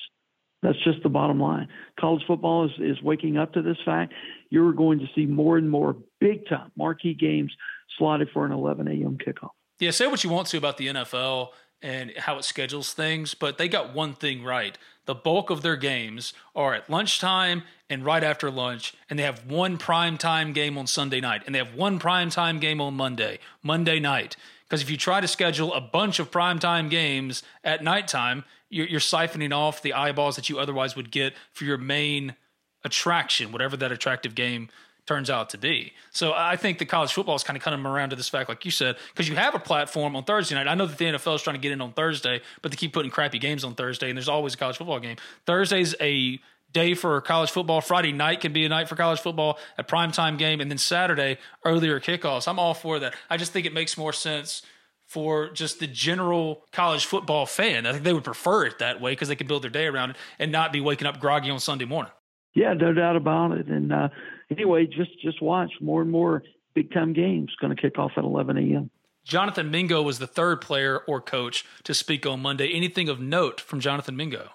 That's just the bottom line. College football is, is waking up to this fact. You're going to see more and more big time marquee games slotted for an 11 a.m. kickoff. Yeah, say what you want to about the NFL and how it schedules things, but they got one thing right. The bulk of their games are at lunchtime and right after lunch, and they have one prime time game on Sunday night, and they have one prime time game on Monday, Monday night. Because if you try to schedule a bunch of prime time games at nighttime, you're, you're siphoning off the eyeballs that you otherwise would get for your main attraction, whatever that attractive game turns out to be. So I think the college football is kind of coming around to this fact, like you said, because you have a platform on Thursday night. I know that the NFL is trying to get in on Thursday, but they keep putting crappy games on Thursday, and there's always a college football game. Thursday's a day for college football. Friday night can be a night for college football, a primetime game, and then Saturday earlier kickoffs. I'm all for that. I just think it makes more sense for just the general college football fan. I think they would prefer it that way because they can build their day around it and not be waking up groggy on Sunday morning. Yeah, no doubt about it. And uh, anyway, just just watch more and more big time games going to kick off at 11 a.m. Jonathan Mingo was the third player or coach to speak on Monday. Anything of note from Jonathan Mingo?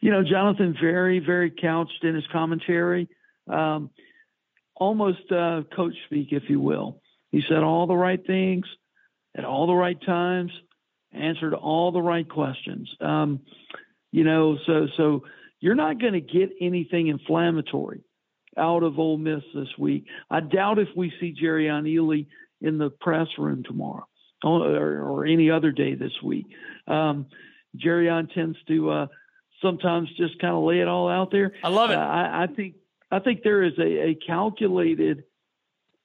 You know, Jonathan very very couched in his commentary, um, almost uh, coach speak, if you will. He said all the right things at all the right times, answered all the right questions. Um, you know, so so you're not going to get anything inflammatory out of Ole Miss this week. I doubt if we see Jerrion Ealy in the press room tomorrow or, or any other day this week. Um, Jerrion tends to uh, sometimes just kind of lay it all out there. I love it. Uh, I, I, think I think there is a, a calculated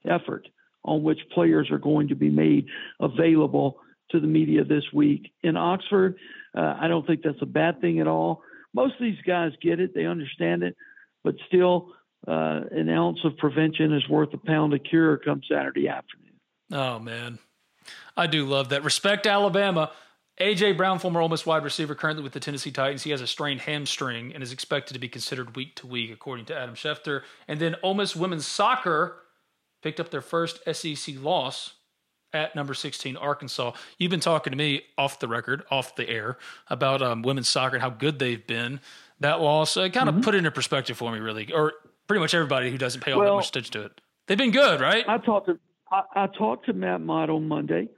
effort on which players are going to be made available to the media this week. In Oxford, uh, I don't think that's a bad thing at all. Most of these guys get it, they understand it, but still, uh, an ounce of prevention is worth a pound of cure come Saturday afternoon. Oh, man. I do love that. Respect Alabama. AJ Brown, former Ole Miss wide receiver, currently with the Tennessee Titans. He has a strained hamstring and is expected to be considered week to week, according to Adam Schefter. And then Ole Miss women's soccer picked up their first SEC loss at number 16 Arkansas. You've been talking to me off the record, off the air, about um, women's soccer and how good they've been. That loss uh, kind of mm-hmm. put it into perspective for me, really, or pretty much everybody who doesn't pay all well, that much attention to it. They've been good, right? I talked to I, I talked to Matt Mott on Monday,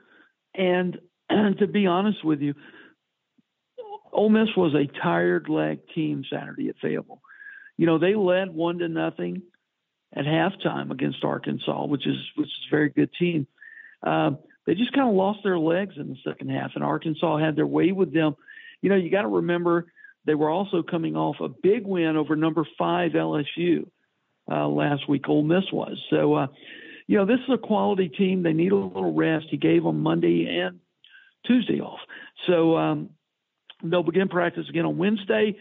and, and to be honest with you, Ole Miss was a tired leg team Saturday at Fayetteville. You know, they led one to nothing at halftime against Arkansas, which is which is a very good team. Uh, they just kind of lost their legs in the second half, and Arkansas had their way with them. You know, you got to remember they were also coming off a big win over number five LSU uh, last week. Ole Miss was so. Uh, you know, this is a quality team. They need a little rest. He gave them Monday and Tuesday off. So um, they'll begin practice again on Wednesday.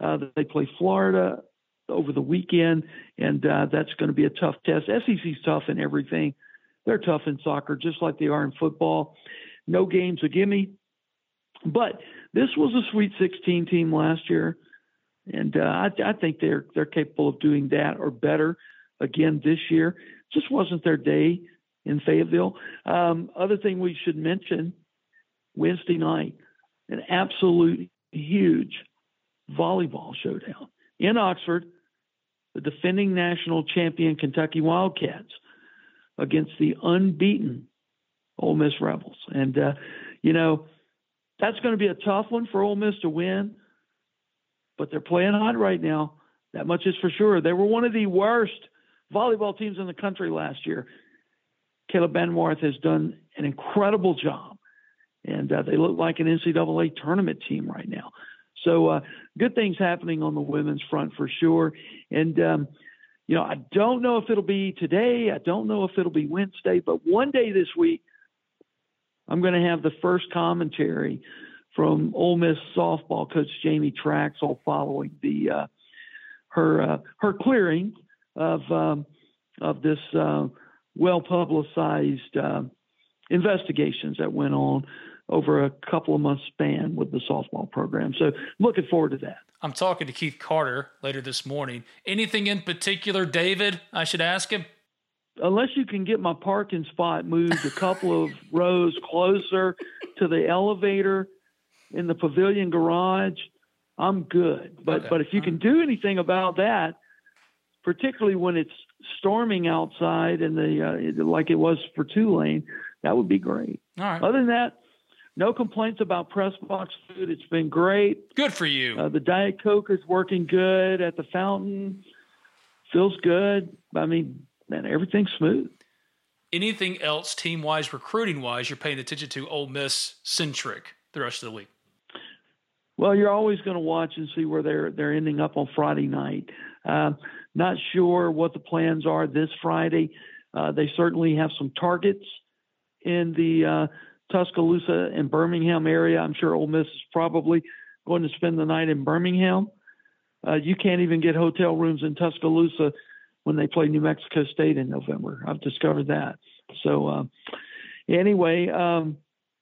Uh, they play Florida over the weekend, and uh, that's going to be a tough test. SEC's tough in everything. They're tough in soccer, just like they are in football. No games a gimme. But this was a Sweet 16 team last year, and uh, I, I think they're they're capable of doing that or better again this year just wasn't their day in Fayetteville. Um, other thing we should mention Wednesday night, an absolute huge volleyball showdown in Oxford, the defending national champion Kentucky Wildcats against the unbeaten Ole Miss Rebels. And, uh, you know, that's going to be a tough one for Ole Miss to win, but they're playing hot right now. That much is for sure. They were one of the worst volleyball teams in the country last year. Kayla Banwarth has done an incredible job, and uh, they look like an NCAA tournament team right now. So, uh, good things happening on the women's front for sure. And, um, you know, I don't know if it'll be today. I don't know if it'll be Wednesday, but one day this week, I'm going to have the first commentary from Ole Miss softball coach Jamie Trachsel following the uh, her uh, her clearing of um, of this uh, well publicized uh, investigations that went on over a couple of months span with the softball program. So looking forward to that. I'm talking to Keith Carter later this morning. Anything in particular, David? I should ask him. Unless you can get my parking spot moved a couple of rows closer to the elevator in the pavilion garage, I'm good. But okay. but if you can do anything about that, particularly when it's storming outside and the uh, like it was for Tulane, that would be great. All right. Other than that, no complaints about press box food. It's been great. Good for you. Uh, the Diet Coke is working good at the fountain. Feels good. I mean, man, everything's smooth. Anything else, team wise, recruiting wise, you're paying attention to Ole Miss centric the rest of the week? Well, you're always going to watch and see where they're they're ending up on Friday night. Uh, not sure what the plans are this Friday. Uh, they certainly have some targets in the uh, Tuscaloosa and Birmingham area. I'm sure Ole Miss is probably going to spend the night in Birmingham. Uh, you can't even get hotel rooms in Tuscaloosa when they play New Mexico State in November. I've discovered that. So uh, anyway, um,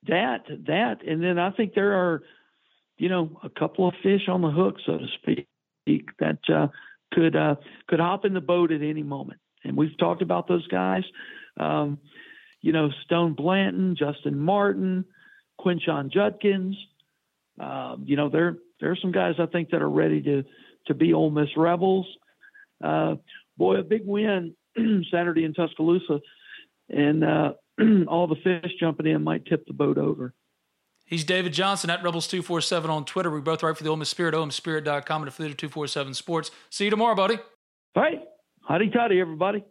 that that, and then I think there are, you know, a couple of fish on the hook, so to speak, that uh, could uh, could hop in the boat at any moment. And we've talked about those guys. Um, you know, Stone Blanton, Justin Martin, Quinshon Judkins. Um, you know, there there are some guys I think that are ready to to be Ole Miss Rebels. Uh, boy, a big win Saturday in Tuscaloosa, and uh, all the fish jumping in might tip the boat over. He's David Johnson at Rebels247 on Twitter. We both write for the Ole Miss Spirit, OleMissSpirit.com, and affiliate 247 Sports. See you tomorrow, buddy. All right. Hotty toddy, everybody.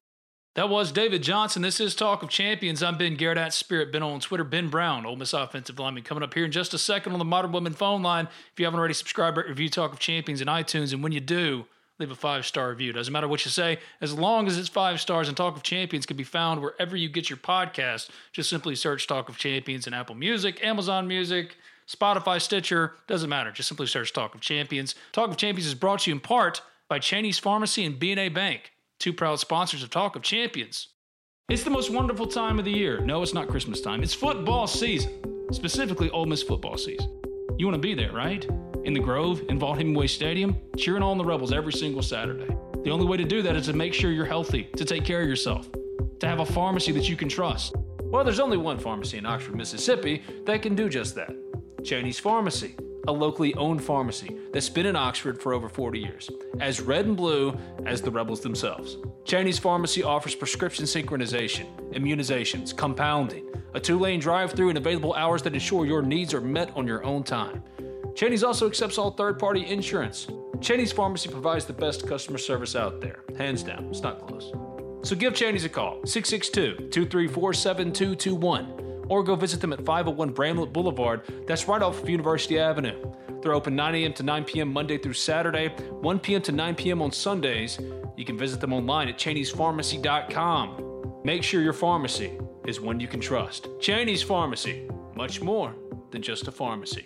That was David Johnson. This is Talk of Champions. I'm Ben Garrett at Spirit. Ben on Twitter. Ben Brown, Ole Miss offensive lineman, coming up here in just a second on the Modern Woodmen phone line. If you haven't already subscribed, review Talk of Champions in iTunes. And when you do, leave a five star review. Doesn't matter what you say, as long as it's five stars. And Talk of Champions can be found wherever you get your podcast. Just simply search Talk of Champions in Apple Music, Amazon Music, Spotify, Stitcher. Doesn't matter. Just simply search Talk of Champions. Talk of Champions is brought to you in part by Cheney's Pharmacy and BNA Bank, two proud sponsors of Talk of Champions. It's the most wonderful time of the year. No, it's not Christmas time. It's football season, specifically Ole Miss football season. You want to be there, right? In the Grove, in Vaught Hemingway Stadium, cheering on the Rebels every single Saturday. The only way to do that is to make sure you're healthy, to take care of yourself, to have a pharmacy that you can trust. Well, there's only one pharmacy in Oxford, Mississippi that can do just that Cheney's Pharmacy, a locally owned pharmacy that's been in Oxford for over 40 years, as red and blue as the Rebels themselves. Cheney's Pharmacy offers prescription synchronization, immunizations, compounding, a two lane drive through, and available hours that ensure your needs are met on your own time. Cheney's also accepts all third party insurance. Cheney's Pharmacy provides the best customer service out there. Hands down, it's not close. So give Cheney's a call, 662 234 7221 or go visit them at 501 Bramlett Boulevard. That's right off of University Avenue. They're open 9 a.m. to 9 p.m. Monday through Saturday, 1 p.m. to 9 p.m. on Sundays. You can visit them online at Cheney'sPharmacy.com. Make sure your pharmacy is one you can trust. Cheney's Pharmacy, much more than just a pharmacy.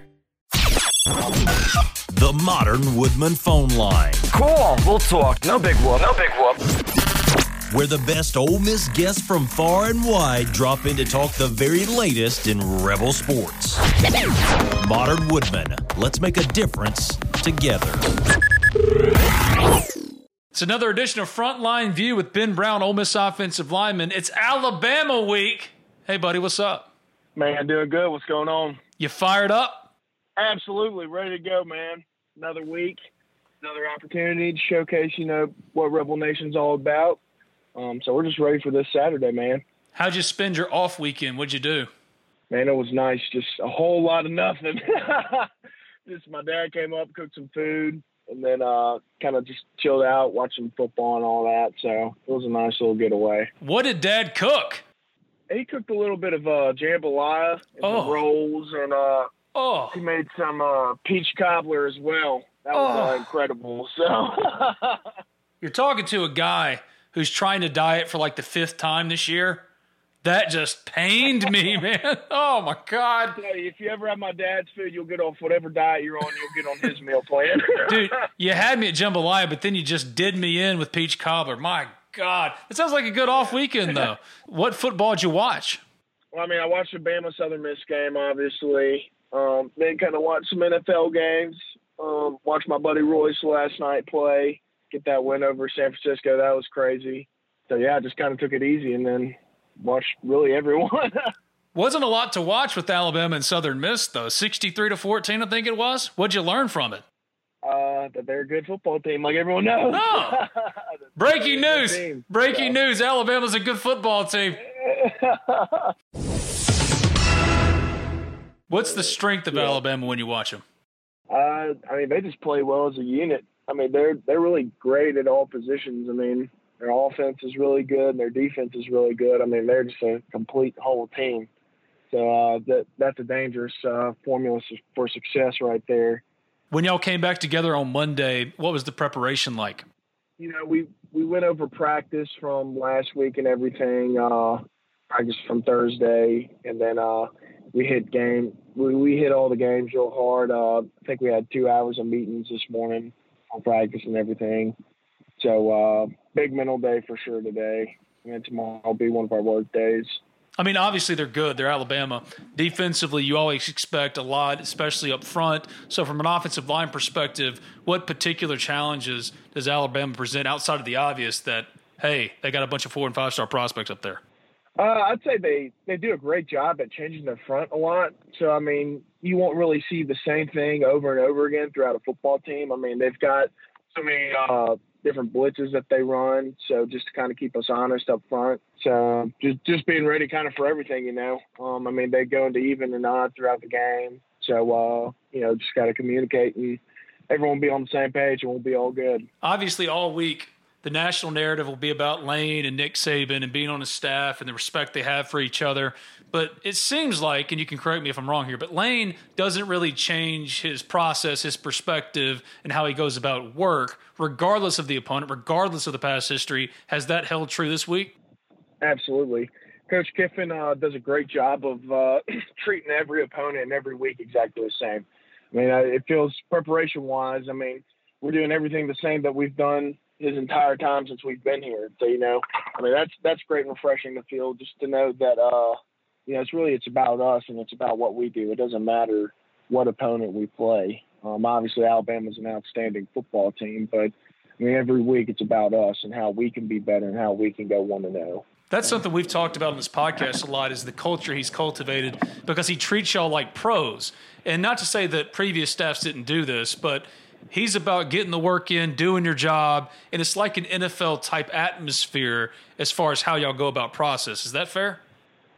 The Modern Woodmen phone line. Cool, we'll talk. No big whoop. No big whoop. Where the best Ole Miss guests from far and wide drop in to talk the very latest in Rebel sports. Modern Woodmen. Let's make a difference together. It's another edition of Frontline View with Ben Brown, Ole Miss offensive lineman. It's Alabama week. Hey, buddy, what's up? Man, doing good. What's going on? You fired up? Absolutely, ready to go, man. Another week, another opportunity to showcase, you know, what Rebel Nation's all about. Um, so we're just ready for this Saturday, man. How'd you spend your off weekend? What'd you do? Man, it was nice. Just a whole lot of nothing. just my dad came up, cooked some food, and then uh, kind of just chilled out, watching football and all that. So it was a nice little getaway. What did Dad cook? He cooked a little bit of uh, jambalaya and Oh. rolls, and uh, oh, he made some uh, peach cobbler as well. That was uh, Oh. incredible. So You're talking to a guy who's trying to diet for like the fifth time this year. That just pained me, man. Oh my God. you, if you ever have my dad's food, you'll get off whatever diet you're on. You'll get on his meal plan. Dude, you had me at jambalaya, but then you just did me in with peach cobbler. My God. It sounds like a good off weekend, though. What football did you watch? Well, I mean, I watched the Bama Southern Miss game, obviously. Um, then kind of watched some NFL games. Um, watched my buddy Royce last night play, get that win over San Francisco. That was crazy. So yeah, I just kind of took it easy and then watched really everyone. Wasn't a lot to watch with Alabama and Southern Miss, though. 63 to 14, I think it was. What'd you learn from it? uh, that they're a good football team, like everyone knows. Oh. Breaking They're a good news. team, Breaking news. Alabama's a good football team. What's the strength of Alabama when you watch them? Uh, I mean, they just play well as a unit. I mean, they're they're really great at all positions. I mean, their offense is really good, and their defense is really good. I mean, they're just a complete whole team. So uh, that that's a dangerous uh, formula for success right there. When y'all came back together on Monday, what was the preparation like? You know, we we went over practice from last week and everything. Uh, practice from Thursday, and then uh, we hit game. We, we hit all the games real hard. Uh, I think we had two hours of meetings this morning on practice and everything. So uh, big mental day for sure today. And tomorrow will be one of our work days. I mean, obviously they're good. They're Alabama. Defensively, you always expect a lot, especially up front. So, from an offensive line perspective, what particular challenges does Alabama present outside of the obvious that, hey, they got a bunch of four and five star prospects up there? Uh, I'd say they, they do a great job at changing their front a lot. So, I mean, you won't really see the same thing over and over again throughout a football team. I mean, they've got so many uh, different blitzes that they run. So, just to kind of keep us honest up front. So, just just being ready kind of for everything, you know. Um, I mean, they go into even and odd throughout the game. So, uh, you know, just got to communicate and everyone be on the same page and we'll be all good. Obviously, all week the national narrative will be about Lane and Nick Saban and being on his staff and the respect they have for each other. But it seems like, and you can correct me if I'm wrong here, but Lane doesn't really change his process, his perspective, and how he goes about work, regardless of the opponent, regardless of the past history. Has that held true this week? Absolutely. Coach Kiffin uh, does a great job of uh, treating every opponent and every week exactly the same. I mean, it feels preparation wise. I mean, we're doing everything the same that we've done his entire time since we've been here. So you know, I mean that's that's great and refreshing to feel just to know that uh, you know it's really it's about us and it's about what we do. It doesn't matter what opponent we play. Um, obviously, Alabama's an outstanding football team, but I mean every week it's about us and how we can be better and how we can go one to zero. That's something we've talked about in this podcast a lot is the culture he's cultivated because he treats y'all like pros. And not to say that previous staffs didn't do this, but He's about getting the work in, doing your job, and it's like an NFL type atmosphere as far as how y'all go about process. Is that fair?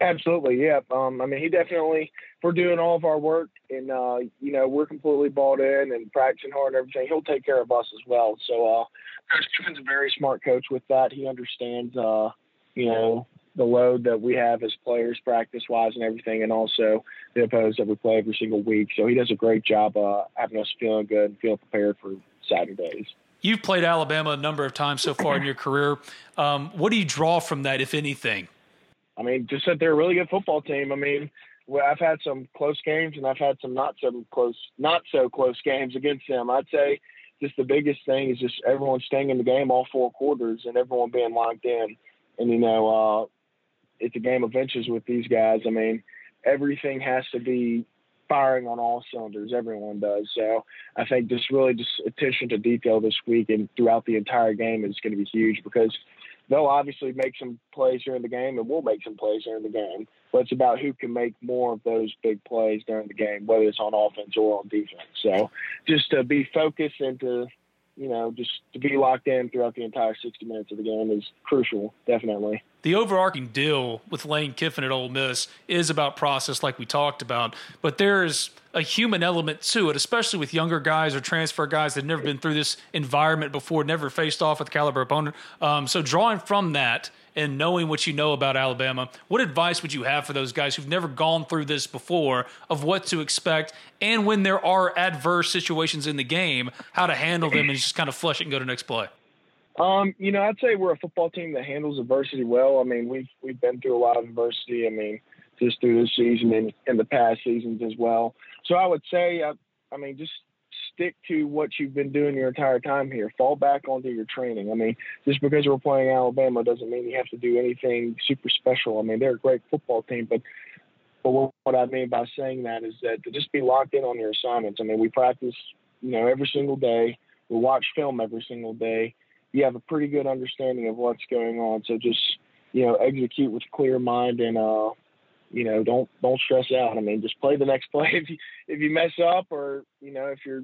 Absolutely, yeah. Um, I mean, he definitely we're doing all of our work, and uh, you know we're completely bought in and practicing hard and everything. He'll take care of us as well. So, uh, Coach Kiffin's a very smart coach with that. He understands, uh, you know, the load that we have as players, practice wise, and everything, and also the opponents that we play every single week. So he does a great job uh, having us feeling good and feeling prepared for Saturdays. You've played Alabama a number of times so far in your career. Um, what do you draw from that, if anything? I mean, just that they're a really good football team. I mean, well, I've had some close games and I've had some not so close, not so close games against them. I'd say just the biggest thing is just everyone staying in the game all four quarters and everyone being locked in. And you know, uh, it's a game of inches with these guys. I mean, everything has to be firing on all cylinders. Everyone does. So I think just really just attention to detail this week and throughout the entire game is going to be huge because they'll obviously make some plays during the game and we'll make some plays during the game. But it's about who can make more of those big plays during the game, whether it's on offense or on defense. So just to be focused and to you know, just to be locked in throughout the entire 60 minutes of the game is crucial, definitely. The overarching deal with Lane Kiffin at Ole Miss is about process, like we talked about, but there's a human element to it, especially with younger guys or transfer guys that have never been through this environment before, never faced off with caliber opponent. Um, so, drawing from that, and knowing what you know about Alabama, what advice would you have for those guys who've never gone through this before of what to expect and when there are adverse situations in the game, how to handle them and just kind of flush it and go to next play? Um, you know, I'd say we're a football team that handles adversity well. I mean, we've we've been through a lot of adversity. I mean, just through this season and in the past seasons as well. So I would say, I, I mean, just stick to what you've been doing your entire time here. Fall back onto your training. I mean, just because we're playing Alabama doesn't mean you have to do anything super special. I mean, they're a great football team, but but what I mean by saying that is that to just be locked in on your assignments. I mean, we practice, you know, every single day. We watch film every single day. You have a pretty good understanding of what's going on. So just you know, execute with clear mind and uh, you know, don't don't stress out. I mean, just play the next play. If you if you mess up or you know if you're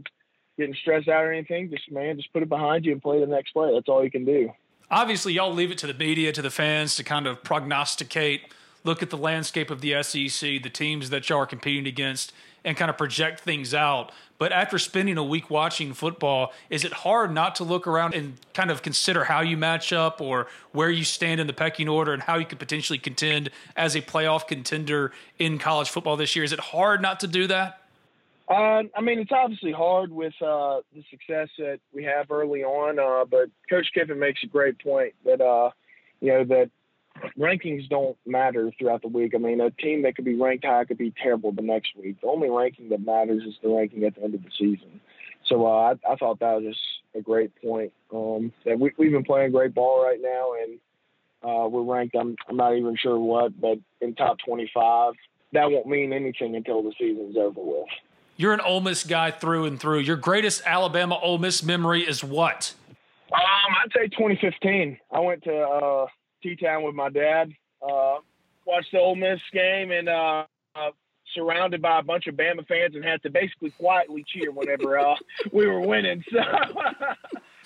getting stressed out or anything, just man, just put it behind you and play the next play. That's all you can do. Obviously, y'all leave it to the media, to the fans to kind of prognosticate, look at the landscape of the SEC, the teams that y'all are competing against, and kind of project things out. But after spending a week watching football, is it hard not to look around and kind of consider how you match up or where you stand in the pecking order and how you could potentially contend as a playoff contender in college football this year? Is it hard not to do that? Uh, I mean, it's obviously hard with uh, the success that we have early on, uh, but Coach Kiffin makes a great point that uh, you know that rankings don't matter throughout the week. I mean, a team that could be ranked high could be terrible the next week. The only ranking that matters is the ranking at the end of the season. So uh, I, I thought that was just a great point. Um, that we, we've been playing great ball right now, and uh, we're ranked. I'm I'm not even sure what, but in top 25. That won't mean anything until the season's over with. You're an Ole Miss guy through and through. Your greatest Alabama Ole Miss memory is what? Um, I'd say 2015. I went to uh, T Town with my dad. Uh, watched the Ole Miss game and uh, uh, surrounded by a bunch of Bama fans and had to basically quietly cheer whenever uh, we were winning. So that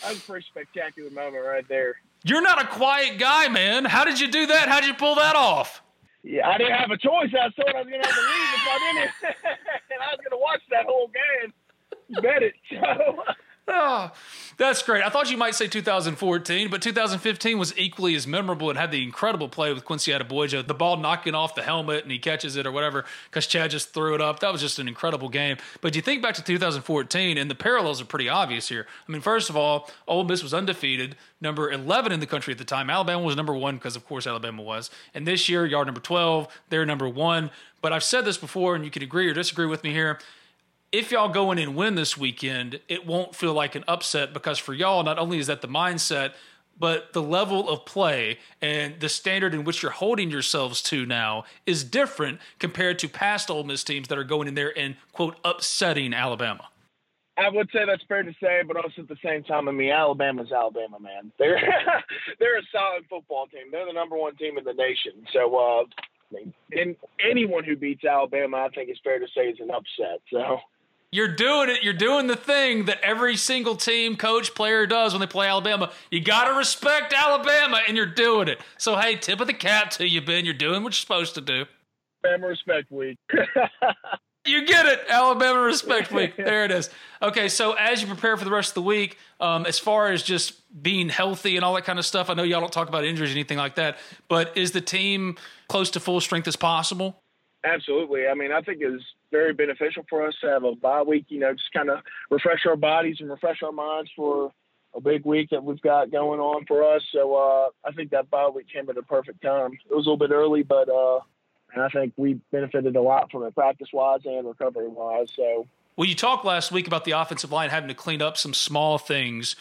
was a pretty spectacular moment right there. You're not a quiet guy, man. How did you do that? How did you pull that off? Yeah, I didn't have a choice. I told I was going to have to leave if I didn't, and I was to watch that whole game. Bet it. So. Oh, that's great. I thought you might say 2014, but 2015 was equally as memorable and had the incredible play with Quincy Adeboyejo, the ball knocking off the helmet and he catches it or whatever because Chad just threw it up. That was just an incredible game. But you think back to 2014, and the parallels are pretty obvious here. I mean, first of all, Ole Miss was undefeated, number 11 in the country at the time. Alabama was number one because, of course, Alabama was. And this year, yard number 12, they're number one. But I've said this before, and you can agree or disagree with me here if y'all go in and win this weekend, it won't feel like an upset because for y'all, not only is that the mindset, but the level of play and the standard in which you're holding yourselves to now is different compared to past Ole Miss teams that are going in there and quote upsetting Alabama. I would say that's fair to say, but also at the same time, I mean, Alabama's Alabama, man. They're they're a solid football team. They're the number one team in the nation. So, uh, I mean, and anyone who beats Alabama, I think it's fair to say is an upset. So. You're doing it. You're doing the thing that every single team, coach, player does when they play Alabama. You got to respect Alabama, and you're doing it. So, hey, tip of the cap to you, Ben. You're doing what you're supposed to do. Alabama Respect Week. you get it. Alabama Respect Week. There it is. Okay, so as you prepare for the rest of the week, um, as far as just being healthy and all that kind of stuff, I know y'all don't talk about injuries or anything like that, but is the team close to full strength as possible? Absolutely. I mean, I think it's very beneficial for us to have a bye week, you know, just kind of refresh our bodies and refresh our minds for a big week that we've got going on for us. So uh, I think that bye week came at a perfect time. It was a little bit early, but uh, and I think we benefited a lot from it practice wise and recovery wise. So. Well, you talked last week about the offensive line having to clean up some small things.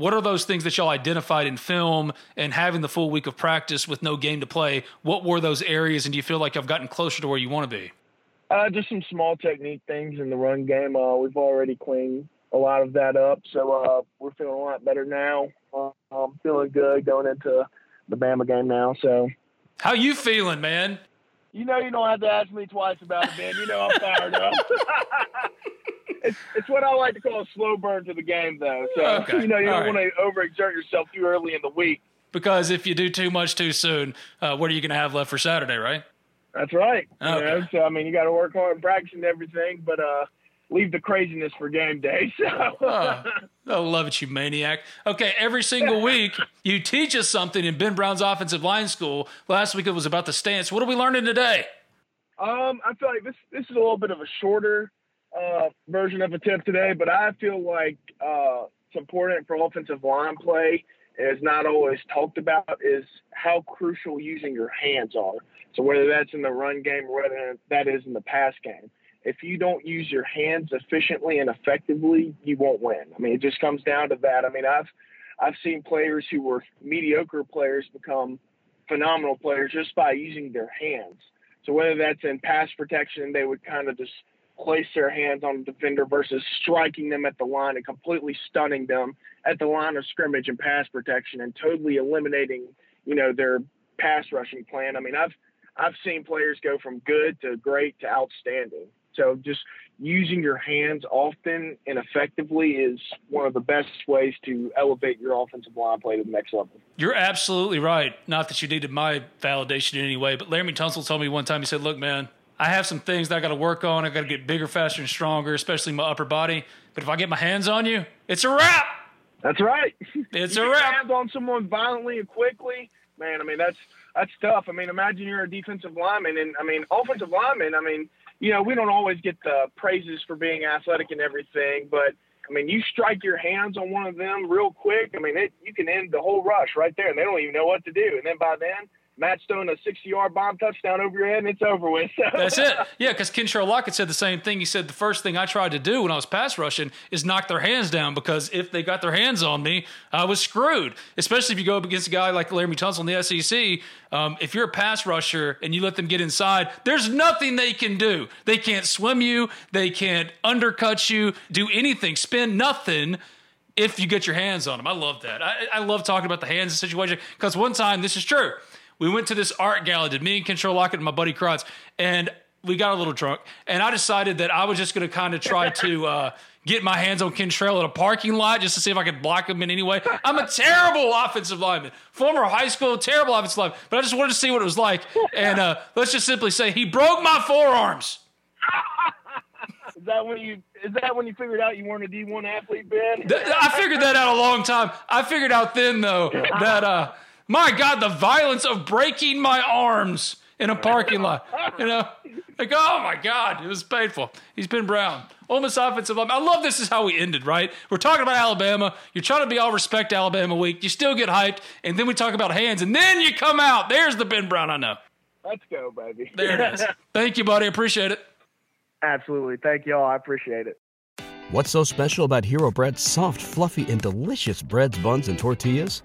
What are those things that y'all identified in film and having the full week of practice with no game to play? What were those areas, and do you feel like I've gotten closer to where you want to be? Uh, just some small technique things in the run game. Uh, we've already cleaned a lot of that up, so uh, we're feeling a lot better now. Uh, I'm feeling good going into the Bama game now. So, how you feeling, man? You know, you don't have to ask me twice about it, man. You know, I'm fired up. it's, it's what I like to call a slow burn to the game, though. So Okay. you know, you All don't right. want to overexert yourself too early in the week. Because if you do too much too soon, uh, what are you going to have left for Saturday, right? That's right. You Okay. know, so I mean, you got to work hard practice and everything, but uh, leave the craziness for game day. So. Oh, I love it, you maniac. Okay, every single week you teach us something in Ben Brown's offensive line school. Last week it was about the stance. What are we learning today? Um, I feel like this this is a little bit of a shorter uh, version of a tip today, but I feel like uh, it's important for offensive line play. and Is not always talked about is how crucial using your hands are. So whether that's in the run game or whether that is in the pass game, if you don't use your hands efficiently and effectively, you won't win. I mean, it just comes down to that. I mean, I've I've seen players who were mediocre players become phenomenal players just by using their hands. So whether that's in pass protection, they would kind of just place their hands on the defender versus striking them at the line and completely stunning them at the line of scrimmage and pass protection and totally eliminating, you know, their pass rushing plan. I mean, I've I've seen players go from good to great to outstanding. So just using your hands often and effectively is one of the best ways to elevate your offensive line play to the next level. You're absolutely right. Not that you needed my validation in any way, but Laremy Tunsil told me one time, he said, Look, man, I have some things that I got to work on. I got to get bigger, faster, and stronger, especially my upper body. But if I get my hands on you, it's a wrap. That's right. It's You a wrap. hands on someone violently and quickly, man. I mean, that's that's tough. I mean, imagine you're a defensive lineman, and I mean, offensive lineman. I mean, you know, we don't always get the praises for being athletic and everything, but I mean, you strike your hands on one of them real quick. I mean, it, you can end the whole rush right there, and they don't even know what to do. And then by then, Matt's throwing a 60-yard bomb touchdown over your head, and it's over with. So. That's it. Yeah, because Kentrell Lockett said the same thing. He said the first thing I tried to do when I was pass rushing is knock their hands down because if they got their hands on me, I was screwed. Especially if you go up against a guy like Laremy Tunsil in the SEC. Um, if you're a pass rusher and you let them get inside, there's nothing they can do. They can't swim you. They can't undercut you. Do anything. Spin nothing if you get your hands on them. I love that. I, I love talking about the hands situation because one time, this is true. We went to this art gala. Did me and Kentrell Lockett and my buddy Kratz, and we got a little drunk. And I decided that I was just going to kind of try to. Uh, get my hands on Kentrell at a parking lot just to see if I could block him in any way. I'm a terrible offensive lineman, former high school terrible offensive lineman, but I just wanted to see what it was like. And uh, let's just simply say he broke my forearms. Is that when you is that when you figured out you weren't a D one athlete, Ben? I figured that out a long time. I figured out then though that uh, my God, the violence of breaking my arms in a parking lot. You know, like oh my God, it was painful. He's Ben Brown. Ole Miss offensive line. I love this is how we ended, right? We're talking about Alabama. You're trying to be all respect Alabama week. You still get hyped, and then we talk about hands, and then you come out. There's the Ben Brown I know. Let's go, baby. There it is. Thank you, buddy. Appreciate it. Absolutely. Thank y'all. I appreciate it. What's so special about Hero Bread's soft, fluffy, and delicious breads, buns, and tortillas?